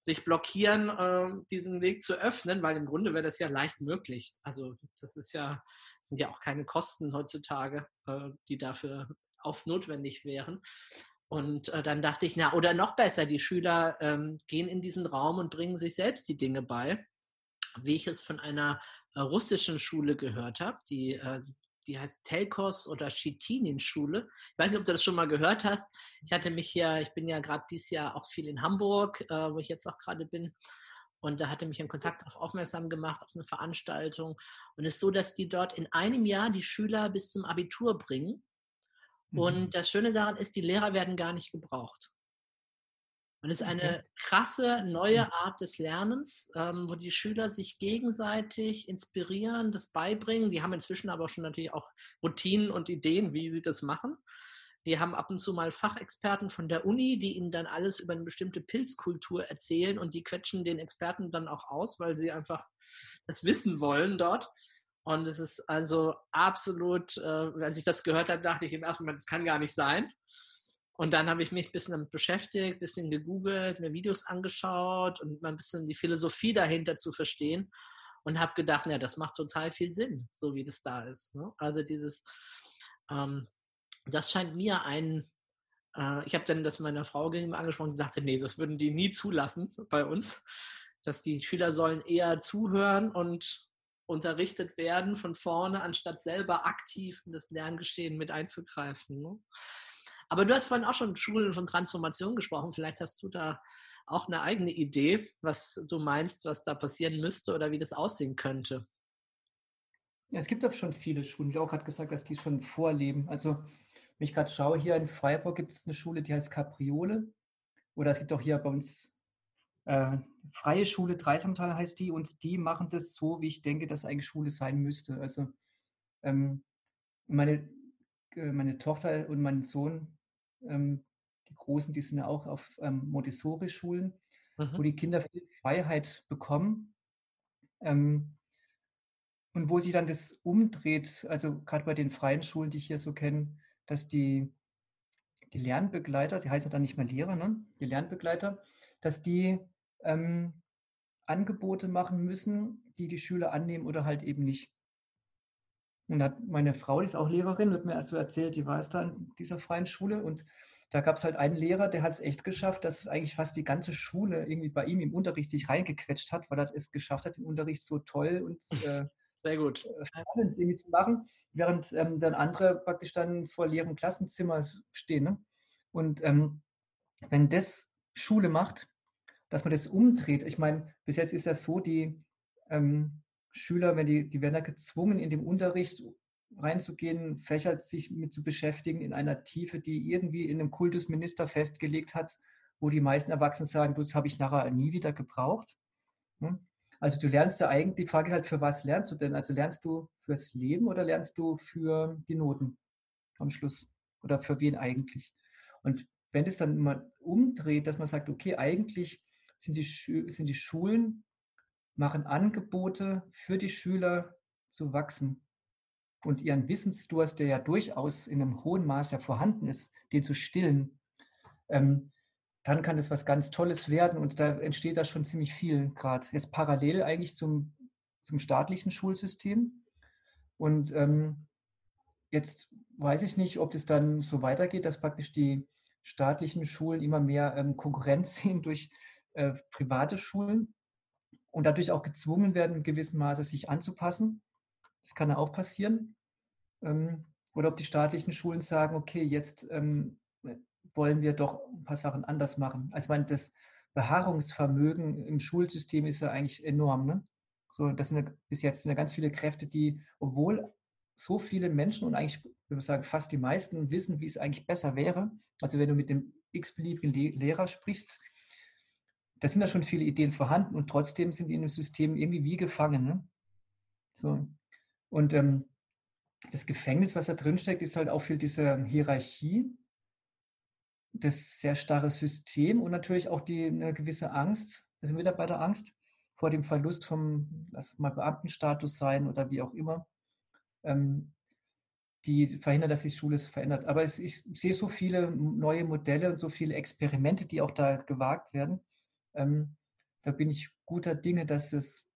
sich blockieren, äh, diesen Weg zu öffnen, weil im Grunde wäre das ja leicht möglich. Also das ist ja, sind ja auch keine Kosten heutzutage, äh, die dafür auf notwendig wären. Und äh, dann dachte ich, na, oder noch besser, die Schüler ähm, gehen in diesen Raum und bringen sich selbst die Dinge bei, wie ich es von einer äh, russischen Schule gehört habe, die äh, die heißt Telkos oder Chitinin-Schule. Ich weiß nicht, ob du das schon mal gehört hast. Ich hatte mich ja, ich bin ja gerade dieses Jahr auch viel in Hamburg, äh, wo ich jetzt auch gerade bin. Und da hatte mich in Kontakt darauf aufmerksam gemacht, auf eine Veranstaltung. Und es ist so, dass die dort in einem Jahr die Schüler bis zum Abitur bringen. Mhm. Und das Schöne daran ist, die Lehrer werden gar nicht gebraucht. Und es ist eine krasse neue Art des Lernens, ähm, wo die Schüler sich gegenseitig inspirieren, das beibringen. Die haben inzwischen aber schon natürlich auch Routinen und Ideen, wie sie das machen. Die haben ab und zu mal Fachexperten von der Uni, die ihnen dann alles über eine bestimmte Pilzkultur erzählen und die quetschen den Experten dann auch aus, weil sie einfach das wissen wollen dort. Und es ist also absolut, äh, als ich das gehört habe, dachte ich im ersten Moment, das kann gar nicht sein. Und dann habe ich mich ein bisschen damit beschäftigt, ein bisschen gegoogelt, mir Videos angeschaut und mal ein bisschen die Philosophie dahinter zu verstehen und habe gedacht, ja, das macht total viel Sinn, so wie das da ist. Ne? Also dieses, ähm, das scheint mir ein, äh, ich habe dann das meiner Frau gegenüber angesprochen, die sagte, nee, das würden die nie zulassen bei uns, dass die Schüler sollen eher zuhören und unterrichtet werden von vorne, anstatt selber aktiv in das Lerngeschehen mit einzugreifen. Ne? Aber du hast vorhin auch schon Schulen von Transformation gesprochen. Vielleicht hast du da auch eine eigene Idee, was du meinst, was da passieren müsste oder wie das aussehen könnte. Ja, es gibt auch schon viele Schulen. Habe auch gerade gesagt, dass die schon vorleben. Also, wenn ich gerade schaue, hier in Freiburg gibt es eine Schule, die heißt Capriole. Oder es gibt auch hier bei uns äh, Freie Schule Dreisamtal heißt die und die machen das so, wie ich denke, dass eigentlich Schule sein müsste. Also ähm, meine, äh, meine Tochter und mein Sohn, ähm, die Großen, die sind ja auch auf ähm, Montessori-Schulen, mhm. wo die Kinder viel Freiheit bekommen. Ähm, und wo sich dann das umdreht, also gerade bei den freien Schulen, die ich hier so kenne, dass die, die Lernbegleiter, die heißen dann nicht mehr Lehrer, ne? die Lernbegleiter, dass die ähm, Angebote machen müssen, die die Schüler annehmen oder halt eben nicht. Und hat meine Frau, die ist auch Lehrerin, wird mir erst so erzählt, die war es da in dieser freien Schule und da gab es halt einen Lehrer, der hat es echt geschafft, dass eigentlich fast die ganze Schule irgendwie bei ihm im Unterricht sich reingequetscht hat, weil er es geschafft hat, den Unterricht so toll und äh, sehr gut äh, spannend irgendwie zu machen, während ähm, dann andere praktisch dann vor leeren Klassenzimmer stehen. Ne? Und ähm, wenn das Schule macht, dass man das umdreht. Ich meine, bis jetzt ist das so, die ähm, Schüler, wenn die, die werden ja gezwungen, in dem Unterricht reinzugehen, Fächer sich mit zu beschäftigen in einer Tiefe, die irgendwie in einem Kultusminister festgelegt hat, wo die meisten Erwachsenen sagen, das habe ich nachher nie wieder gebraucht. Hm? Also du lernst ja eigentlich, die Frage ist halt, für was lernst du denn? Also lernst du fürs Leben oder lernst du für die Noten am Schluss? Oder für wen eigentlich? Und wenn es dann mal umdreht, dass man sagt, okay, eigentlich sind die, sind die Schulen, machen Angebote für die Schüler zu wachsen und ihren Wissensdurst, der ja durchaus in einem hohen Maß ja vorhanden ist, den zu stillen, ähm, dann kann das was ganz Tolles werden und da entsteht da schon ziemlich viel gerade. Jetzt parallel eigentlich zum, zum staatlichen Schulsystem. Und ähm, jetzt weiß ich nicht, ob das dann so weitergeht, dass praktisch die staatlichen Schulen immer mehr ähm, Konkurrenz sehen durch äh, private Schulen und dadurch auch gezwungen werden, in gewissem Maße sich anzupassen. Das kann ja auch passieren. Ähm, oder ob die staatlichen Schulen sagen, okay, jetzt ähm, wollen wir doch ein paar Sachen anders machen. Also meine, das Beharrungsvermögen im Schulsystem ist ja eigentlich enorm. Ne? So, das sind bis jetzt sind ja ganz viele Kräfte, die, obwohl so viele Menschen und eigentlich, würde ich sagen, fast die meisten wissen, wie es eigentlich besser wäre. Also wenn du mit dem x-beliebigen Lehrer sprichst, da sind ja schon viele Ideen vorhanden und trotzdem sind die in dem System irgendwie wie gefangen. Ne? So. Und ähm, das Gefängnis, was da drin steckt, ist halt auch viel diese Hierarchie, das sehr starre System und natürlich auch die eine gewisse Angst, also Mitarbeiterangst vor dem Verlust vom, lass mal Beamtenstatus sein oder wie auch immer, ähm, die verhindern, dass sich Schule verändert. Aber es, ich sehe so viele neue Modelle und so viele Experimente, die auch da gewagt werden, ähm, da bin ich guter Dinge, dass es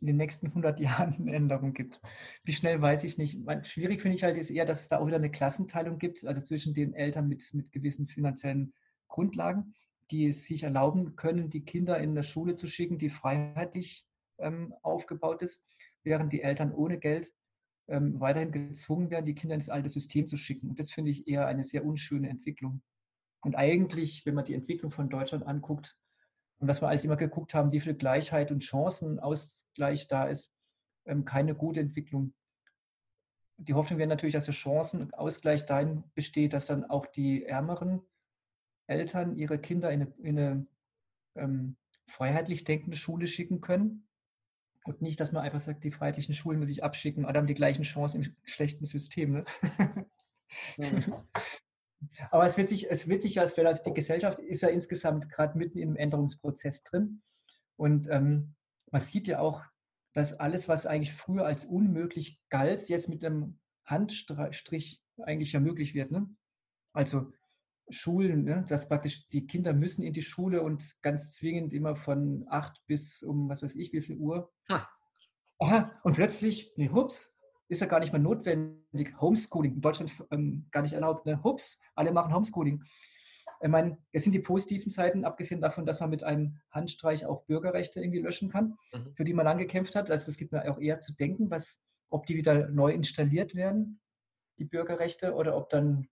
in den nächsten 100 Jahren eine Änderung gibt. Wie schnell weiß ich nicht. Schwierig finde ich halt ist eher, dass es da auch wieder eine Klassenteilung gibt, also zwischen den Eltern mit, mit gewissen finanziellen Grundlagen, die es sich erlauben können, die Kinder in eine Schule zu schicken, die freiheitlich ähm, aufgebaut ist, während die Eltern ohne Geld ähm, weiterhin gezwungen werden, die Kinder ins alte System zu schicken. Und das finde ich eher eine sehr unschöne Entwicklung. Und eigentlich, wenn man die Entwicklung von Deutschland anguckt, und was wir alles immer geguckt haben, wie viel Gleichheit und Chancenausgleich da ist, ähm, keine gute Entwicklung. Die Hoffnung wäre natürlich, dass der Chancenausgleich dahin besteht, dass dann auch die ärmeren Eltern ihre Kinder in eine, in eine ähm, freiheitlich denkende Schule schicken können. Und nicht, dass man einfach sagt, die freiheitlichen Schulen muss ich abschicken oder haben die gleichen Chancen im schlechten System. Ne? Mhm. Aber es wird sich, es wird sich als, als die Gesellschaft ist ja insgesamt gerade mitten im Änderungsprozess drin. Und ähm, man sieht ja auch, dass alles, was eigentlich früher als unmöglich galt, jetzt mit einem Handstrich eigentlich ja möglich wird. Ne? Also Schulen, ne? dass praktisch die Kinder müssen in die Schule und ganz zwingend immer von acht bis um was weiß ich wie viel Uhr. Aha, und plötzlich, nee, hups, ist ja gar nicht mehr notwendig. Homeschooling, in Deutschland ähm, gar nicht erlaubt. Ne? Hups, alle machen Homeschooling. Ich meine, es sind die positiven Seiten, abgesehen davon, dass man mit einem Handstreich auch Bürgerrechte irgendwie löschen kann, mhm. für die man lange gekämpft hat. Also es gibt mir auch eher zu denken, was, ob die wieder neu installiert werden, die Bürgerrechte, oder ob dann,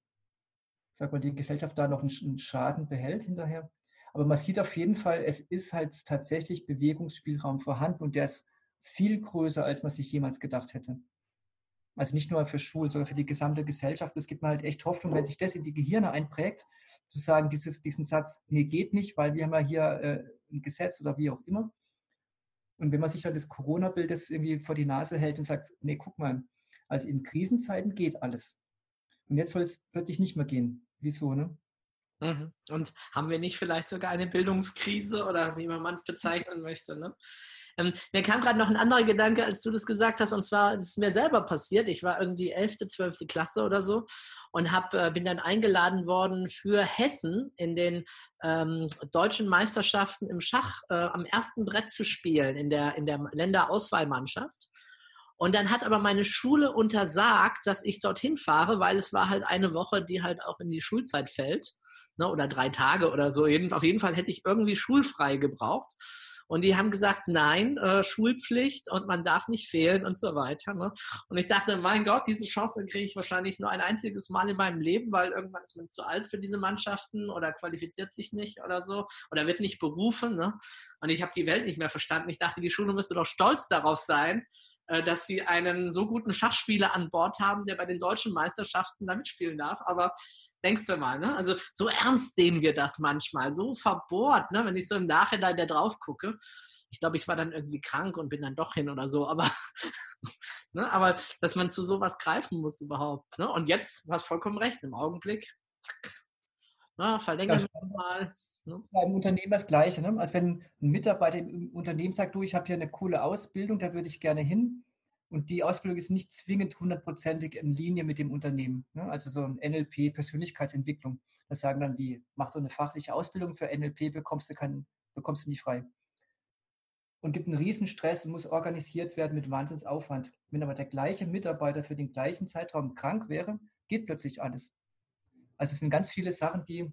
sag mal, die Gesellschaft da noch einen Schaden behält hinterher. Aber man sieht auf jeden Fall, es ist halt tatsächlich Bewegungsspielraum vorhanden und der ist viel größer, als man sich jemals gedacht hätte. Also nicht nur für Schulen, sondern für die gesamte Gesellschaft. Es gibt mir halt echt Hoffnung, wenn sich das in die Gehirne einprägt, zu sagen, dieses, diesen Satz, nee, geht nicht, weil wir haben ja hier äh, ein Gesetz oder wie auch immer. Und wenn man sich dann das Corona-Bild irgendwie vor die Nase hält und sagt, nee, guck mal, also in Krisenzeiten geht alles. Und jetzt soll es plötzlich nicht mehr gehen. Wieso, ne? Mhm. Und haben wir nicht vielleicht sogar eine Bildungskrise oder wie man es bezeichnen möchte? Ne? Ähm, mir kam gerade noch ein anderer Gedanke, als du das gesagt hast, und zwar ist mir selber passiert. Ich war irgendwie 11., 12. Klasse oder so und hab, äh, bin dann eingeladen worden für Hessen in den ähm, deutschen Meisterschaften im Schach äh, am ersten Brett zu spielen, in der, in der Länderauswahlmannschaft. Und dann hat aber meine Schule untersagt, dass ich dorthin fahre, weil es war halt eine Woche, die halt auch in die Schulzeit fällt. Ne, oder drei Tage oder so. Auf jeden Fall hätte ich irgendwie schulfrei gebraucht. Und die haben gesagt, nein, äh, Schulpflicht und man darf nicht fehlen und so weiter. Ne? Und ich dachte, mein Gott, diese Chance kriege ich wahrscheinlich nur ein einziges Mal in meinem Leben, weil irgendwann ist man zu alt für diese Mannschaften oder qualifiziert sich nicht oder so oder wird nicht berufen. Ne? Und ich habe die Welt nicht mehr verstanden. Ich dachte, die Schule müsste doch stolz darauf sein, äh, dass sie einen so guten Schachspieler an Bord haben, der bei den deutschen Meisterschaften da mitspielen darf. Aber denkst du mal, ne? Also so ernst sehen wir das manchmal, so verbohrt, ne? Wenn ich so im Nachhinein da drauf gucke. Ich glaube, ich war dann irgendwie krank und bin dann doch hin oder so, aber, ne? aber dass man zu sowas greifen muss überhaupt. Ne? Und jetzt, du hast vollkommen recht, im Augenblick, na, verlängern wir mal. Ne? Beim Unternehmen das Gleiche. Ne? Als wenn ein Mitarbeiter im Unternehmen sagt, du, ich habe hier eine coole Ausbildung, da würde ich gerne hin. Und die Ausbildung ist nicht zwingend hundertprozentig in Linie mit dem Unternehmen. Ne? Also so ein NLP, Persönlichkeitsentwicklung. Das sagen dann die, mach doch eine fachliche Ausbildung für NLP, bekommst du, kein, bekommst du nicht frei. Und gibt einen Riesenstress und muss organisiert werden mit Wahnsinnsaufwand. Wenn aber der gleiche Mitarbeiter für den gleichen Zeitraum krank wäre, geht plötzlich alles. Also es sind ganz viele Sachen, die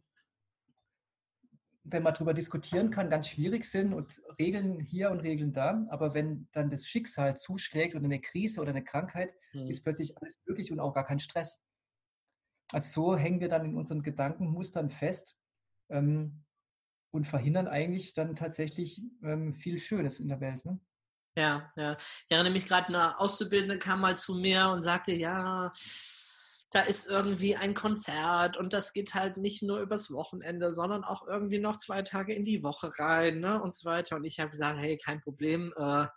wenn man darüber diskutieren kann, ganz schwierig sind und Regeln hier und Regeln da. Aber wenn dann das Schicksal zuschlägt oder eine Krise oder eine Krankheit, mhm. ist plötzlich alles möglich und auch gar kein Stress. Also so hängen wir dann in unseren Gedankenmustern fest ähm, und verhindern eigentlich dann tatsächlich ähm, viel Schönes in der Welt. Ne? Ja, ja. Ich erinnere mich gerade, eine Auszubildende kam mal zu mir und sagte, ja, da ist irgendwie ein Konzert und das geht halt nicht nur übers Wochenende, sondern auch irgendwie noch zwei Tage in die Woche rein ne, und so weiter. Und ich habe gesagt, hey, kein Problem, äh,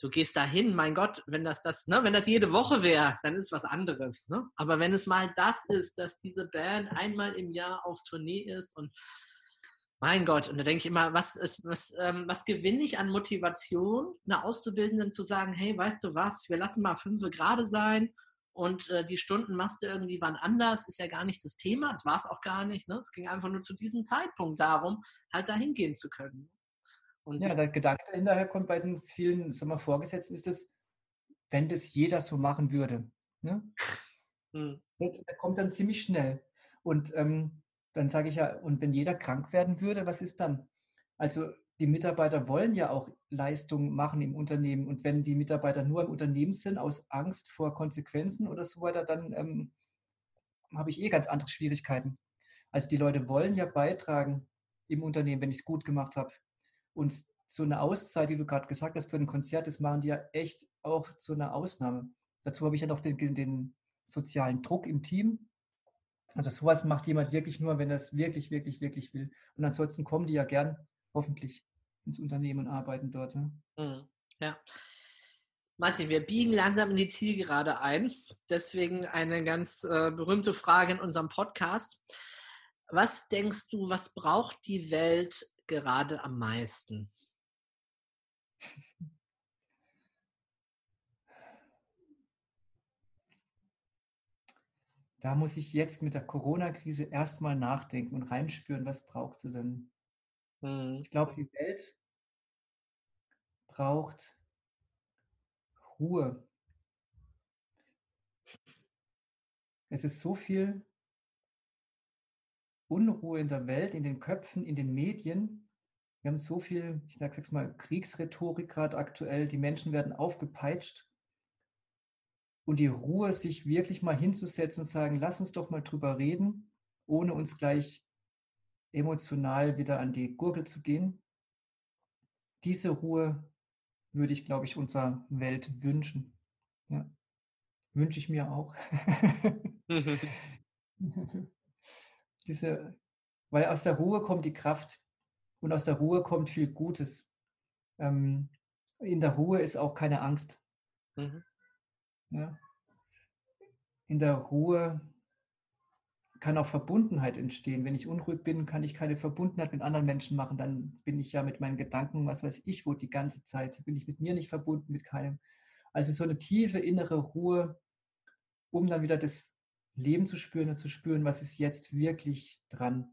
du gehst dahin, mein Gott, wenn das das, ne, wenn das jede Woche wäre, dann ist was anderes. Ne? Aber wenn es mal das ist, dass diese Band einmal im Jahr auf Tournee ist und mein Gott, und da denke ich immer, was, ist, was, ähm, was gewinne ich an Motivation, einer Auszubildenden zu sagen, hey, weißt du was, wir lassen mal fünf gerade sein und äh, die Stunden machst du irgendwie wann anders, ist ja gar nicht das Thema, das war es auch gar nicht. Ne? Es ging einfach nur zu diesem Zeitpunkt darum, halt dahin gehen zu können. Und ja, der Gedanke dahinter kommt bei den vielen sagen wir, Vorgesetzten, ist es, wenn das jeder so machen würde. Ne? Hm. Der kommt dann ziemlich schnell. Und ähm, dann sage ich ja, und wenn jeder krank werden würde, was ist dann? Also die Mitarbeiter wollen ja auch Leistung machen im Unternehmen. Und wenn die Mitarbeiter nur im Unternehmen sind, aus Angst vor Konsequenzen oder so weiter, dann ähm, habe ich eh ganz andere Schwierigkeiten. Also die Leute wollen ja beitragen im Unternehmen, wenn ich es gut gemacht habe. Und so eine Auszeit, wie du gerade gesagt hast, für ein Konzert, das machen die ja echt auch zu einer Ausnahme. Dazu habe ich ja noch den, den sozialen Druck im Team. Also sowas macht jemand wirklich nur, wenn er es wirklich, wirklich, wirklich will. Und ansonsten kommen die ja gern hoffentlich ins Unternehmen arbeiten dort. Ja. Mhm. ja. Martin, wir biegen langsam in die Zielgerade ein. Deswegen eine ganz äh, berühmte Frage in unserem Podcast. Was denkst du, was braucht die Welt gerade am meisten? Da muss ich jetzt mit der Corona-Krise erstmal nachdenken und reinspüren, was braucht sie denn? Mhm. Ich glaube, die Welt braucht Ruhe. Es ist so viel Unruhe in der Welt, in den Köpfen, in den Medien. Wir haben so viel, ich sage jetzt mal, Kriegsrhetorik gerade aktuell. Die Menschen werden aufgepeitscht. Und die Ruhe, sich wirklich mal hinzusetzen und sagen, lass uns doch mal drüber reden, ohne uns gleich emotional wieder an die Gurgel zu gehen. Diese Ruhe würde ich, glaube ich, unserer Welt wünschen. Ja. wünsche ich mir auch. Diese, weil aus der Ruhe kommt die Kraft und aus der Ruhe kommt viel Gutes. Ähm, in der Ruhe ist auch keine Angst. Mhm. Ja. In der Ruhe kann auch Verbundenheit entstehen. Wenn ich unruhig bin, kann ich keine Verbundenheit mit anderen Menschen machen. Dann bin ich ja mit meinen Gedanken, was weiß ich, wo die ganze Zeit. Bin ich mit mir nicht verbunden, mit keinem. Also so eine tiefe innere Ruhe, um dann wieder das Leben zu spüren und zu spüren, was ist jetzt wirklich dran.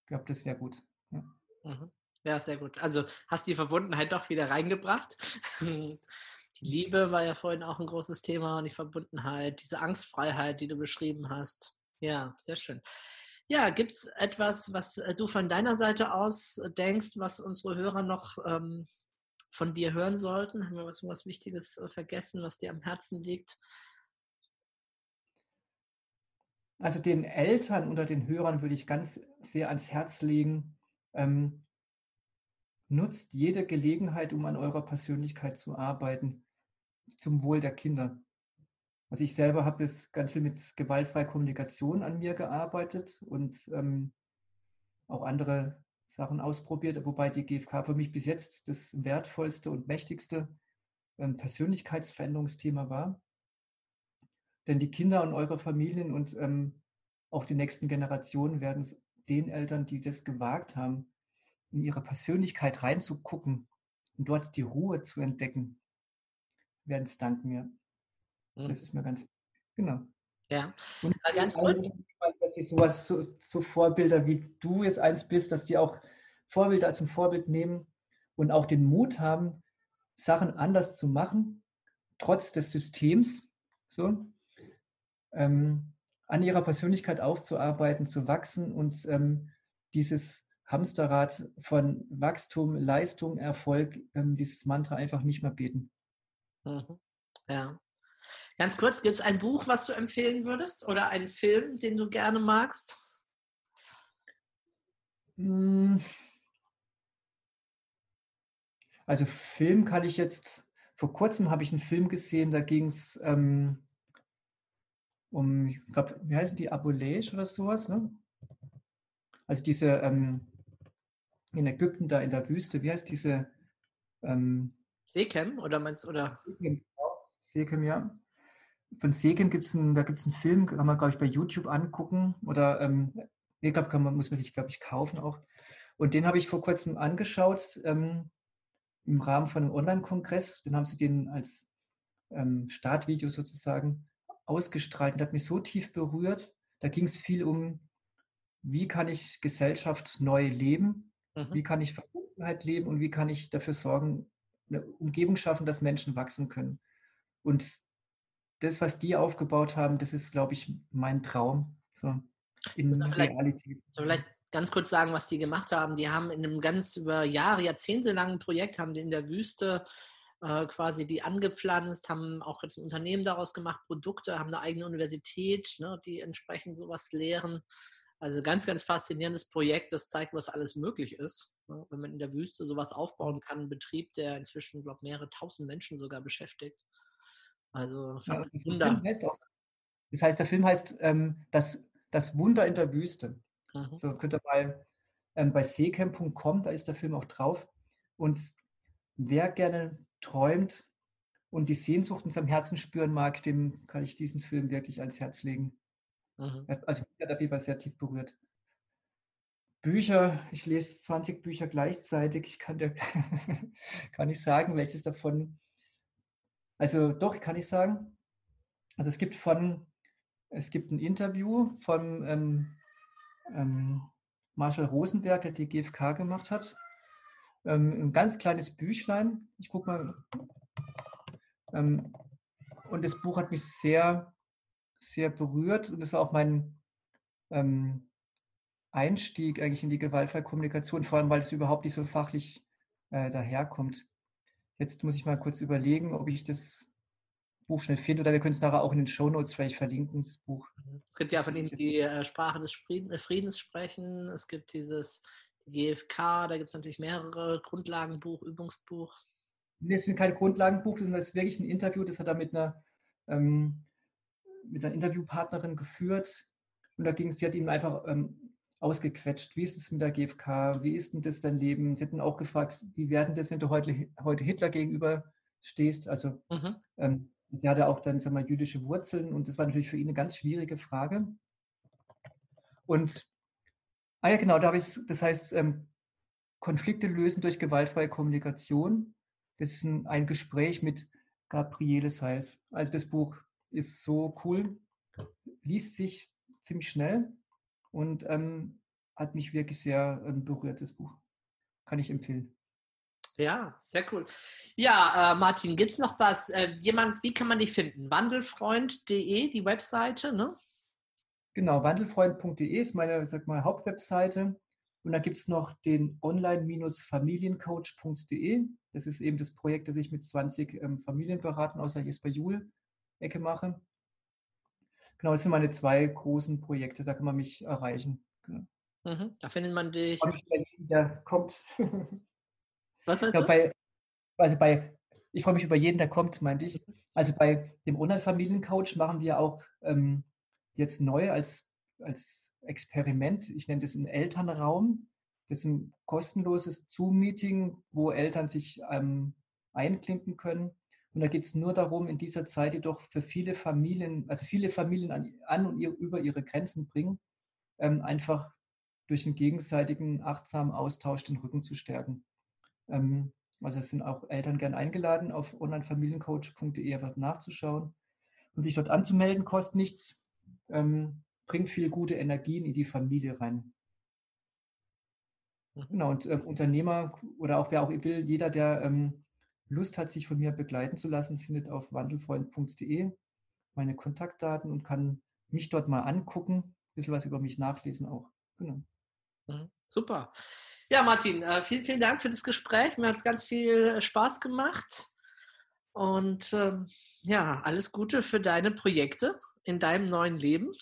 Ich glaube, das wäre gut. Ja. Mhm. ja, sehr gut. Also hast die Verbundenheit doch wieder reingebracht. Die Liebe war ja vorhin auch ein großes Thema und die Verbundenheit, diese Angstfreiheit, die du beschrieben hast. Ja, sehr schön. Ja, gibt es etwas, was äh, du von deiner Seite aus denkst, was unsere Hörer noch ähm, von dir hören sollten? Haben wir was, was Wichtiges äh, vergessen, was dir am Herzen liegt? Also den Eltern oder den Hörern würde ich ganz sehr ans Herz legen, ähm, nutzt jede Gelegenheit, um an eurer Persönlichkeit zu arbeiten zum Wohl der Kinder. Also ich selber habe jetzt ganz viel mit gewaltfreier Kommunikation an mir gearbeitet und ähm, auch andere Sachen ausprobiert, wobei die GfK für mich bis jetzt das wertvollste und mächtigste ähm, Persönlichkeitsveränderungsthema war. Denn die Kinder und eure Familien und ähm, auch die nächsten Generationen werden den Eltern, die das gewagt haben, in ihre Persönlichkeit reinzugucken und dort die Ruhe zu entdecken, werden es danken mir. Mhm. Das ist mir ganz, genau. Ja, und ganz kurz. Dass ich sowas, so, so Vorbilder wie du jetzt eins bist, dass die auch Vorbilder zum Vorbild nehmen und auch den Mut haben, Sachen anders zu machen, trotz des Systems, so, ähm, an ihrer Persönlichkeit aufzuarbeiten, zu wachsen und ähm, dieses Hamsterrad von Wachstum, Leistung, Erfolg, ähm, dieses Mantra einfach nicht mehr beten. Mhm. Ja. Ganz kurz, gibt es ein Buch, was du empfehlen würdest oder einen Film, den du gerne magst? Hm. Also Film kann ich jetzt, vor kurzem habe ich einen Film gesehen, da ging es ähm, um, ich glaube, wie heißen die, Abolage oder sowas, ne? Also diese ähm, in Ägypten da in der Wüste, wie heißt diese ähm, Seekem oder meinst oder? Seekem, ja. Von Seekem gibt es einen, da gibt es einen Film, kann man, glaube ich, bei YouTube angucken. Oder ähm, ich glaube, kann man, muss man sich, glaube ich, kaufen auch. Und den habe ich vor kurzem angeschaut ähm, im Rahmen von einem Online-Kongress. Den haben sie den als ähm, Startvideo sozusagen ausgestrahlt und hat mich so tief berührt. Da ging es viel um, wie kann ich Gesellschaft neu leben, mhm. wie kann ich Verbundenheit leben und wie kann ich dafür sorgen, eine Umgebung schaffen, dass Menschen wachsen können. Und das, was die aufgebaut haben, das ist, glaube ich, mein Traum. So in Realität. Vielleicht ganz kurz sagen, was die gemacht haben. Die haben in einem ganz über Jahre, Jahrzehnte langen Projekt, haben die in der Wüste äh, quasi die angepflanzt, haben auch jetzt ein Unternehmen daraus gemacht, Produkte, haben eine eigene Universität, ne, die entsprechend sowas lehren. Also ganz, ganz faszinierendes Projekt, das zeigt, was alles möglich ist. Ne? Wenn man in der Wüste sowas aufbauen kann, ein Betrieb, der inzwischen, glaube ich, mehrere tausend Menschen sogar beschäftigt. Also fast ja, ein Wunder. Das heißt, der Film heißt ähm, das, das Wunder in der Wüste. Mhm. So könnt ihr mal ähm, bei seecamp.com, da ist der Film auch drauf. Und wer gerne träumt und die Sehnsucht in seinem Herzen spüren mag, dem kann ich diesen Film wirklich ans Herz legen. Mhm. Also mich hat auf jeden Fall sehr tief berührt. Bücher, ich lese 20 Bücher gleichzeitig. Ich kann dir kann nicht sagen, welches davon. Also doch, kann ich sagen. Also es gibt von, es gibt ein Interview von ähm, ähm, Marshall Rosenberg, der die GfK gemacht hat. Ähm, ein ganz kleines Büchlein. Ich gucke mal. Ähm, und das Buch hat mich sehr sehr berührt und das war auch mein ähm, Einstieg eigentlich in die gewaltfreie Kommunikation, vor allem weil es überhaupt nicht so fachlich äh, daherkommt. Jetzt muss ich mal kurz überlegen, ob ich das Buch schnell finde oder wir können es nachher auch in den Show Notes vielleicht verlinken, das Buch. Es gibt ja von ihm die äh, Sprache des äh, Friedens sprechen, es gibt dieses GFK, da gibt es natürlich mehrere Grundlagenbuch, Übungsbuch. Das ist kein Grundlagenbuch, das ist wirklich ein Interview, das hat er mit einer, ähm, mit einer Interviewpartnerin geführt. Und da ging es, sie hat ihm einfach ähm, ausgequetscht, wie ist es mit der GfK, wie ist denn das dein Leben? Sie hatten auch gefragt, wie werden das, wenn du heute, heute Hitler gegenüber stehst? Also mhm. ähm, sie hatte auch dann, sag mal, jüdische Wurzeln und das war natürlich für ihn eine ganz schwierige Frage. Und, ah ja, genau, da habe ich, das heißt, ähm, Konflikte lösen durch gewaltfreie Kommunikation. Das ist ein, ein Gespräch mit Gabriele Seils. Also das Buch ist so cool, liest sich ziemlich schnell und ähm, hat mich wirklich sehr ähm, berührt, das Buch. Kann ich empfehlen. Ja, sehr cool. Ja, äh, Martin, gibt es noch was? Äh, jemand, wie kann man dich finden? Wandelfreund.de, die Webseite, ne? Genau, wandelfreund.de ist meine sag mal, Hauptwebseite. Und da gibt es noch den online-familiencoach.de. Das ist eben das Projekt, das ich mit 20 ähm, Familienberatern aus der Jesper Juhl-Ecke mache. Genau, das sind meine zwei großen Projekte, da kann man mich erreichen. Genau. Mhm, da findet man dich. Der kommt. Was weißt ja, du? Bei, also bei, ich freue mich über jeden, der kommt, meinte ich. Also bei dem Online-Familiencoach machen wir auch ähm, jetzt neu als, als Experiment, ich nenne das einen Elternraum. Das ist ein kostenloses Zoom-Meeting, wo Eltern sich ähm, einklinken können. Und da geht es nur darum, in dieser Zeit jedoch für viele Familien, also viele Familien an, an und ihr, über ihre Grenzen bringen, ähm, einfach durch einen gegenseitigen achtsamen Austausch den Rücken zu stärken. Ähm, also es sind auch Eltern gern eingeladen, auf onlinefamiliencoach.de einfach nachzuschauen und sich dort anzumelden, kostet nichts, ähm, bringt viel gute Energien in die Familie rein. Mhm. Genau, und äh, Unternehmer oder auch wer auch will, jeder, der ähm, Lust hat, sich von mir begleiten zu lassen, findet auf wandelfreund.de meine Kontaktdaten und kann mich dort mal angucken, ein bisschen was über mich nachlesen auch. Genau. Mhm. Super. Ja, Martin, äh, vielen, vielen Dank für das Gespräch. Mir hat es ganz viel äh, Spaß gemacht. Und ähm, ja, alles Gute für deine Projekte in deinem neuen Leben.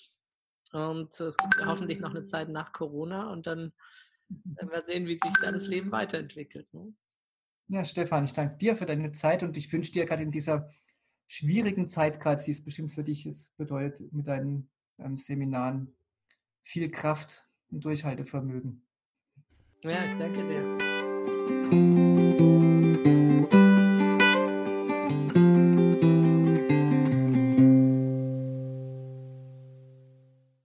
Und es gibt ja hoffentlich noch eine Zeit nach Corona und dann werden wir sehen, wie sich da das Leben weiterentwickelt. Ne? Ja, Stefan, ich danke dir für deine Zeit und ich wünsche dir gerade in dieser schwierigen Zeit, gerade sie es bestimmt für dich ist, bedeutet mit deinen ähm, Seminaren viel Kraft und Durchhaltevermögen. Ja, ich danke dir.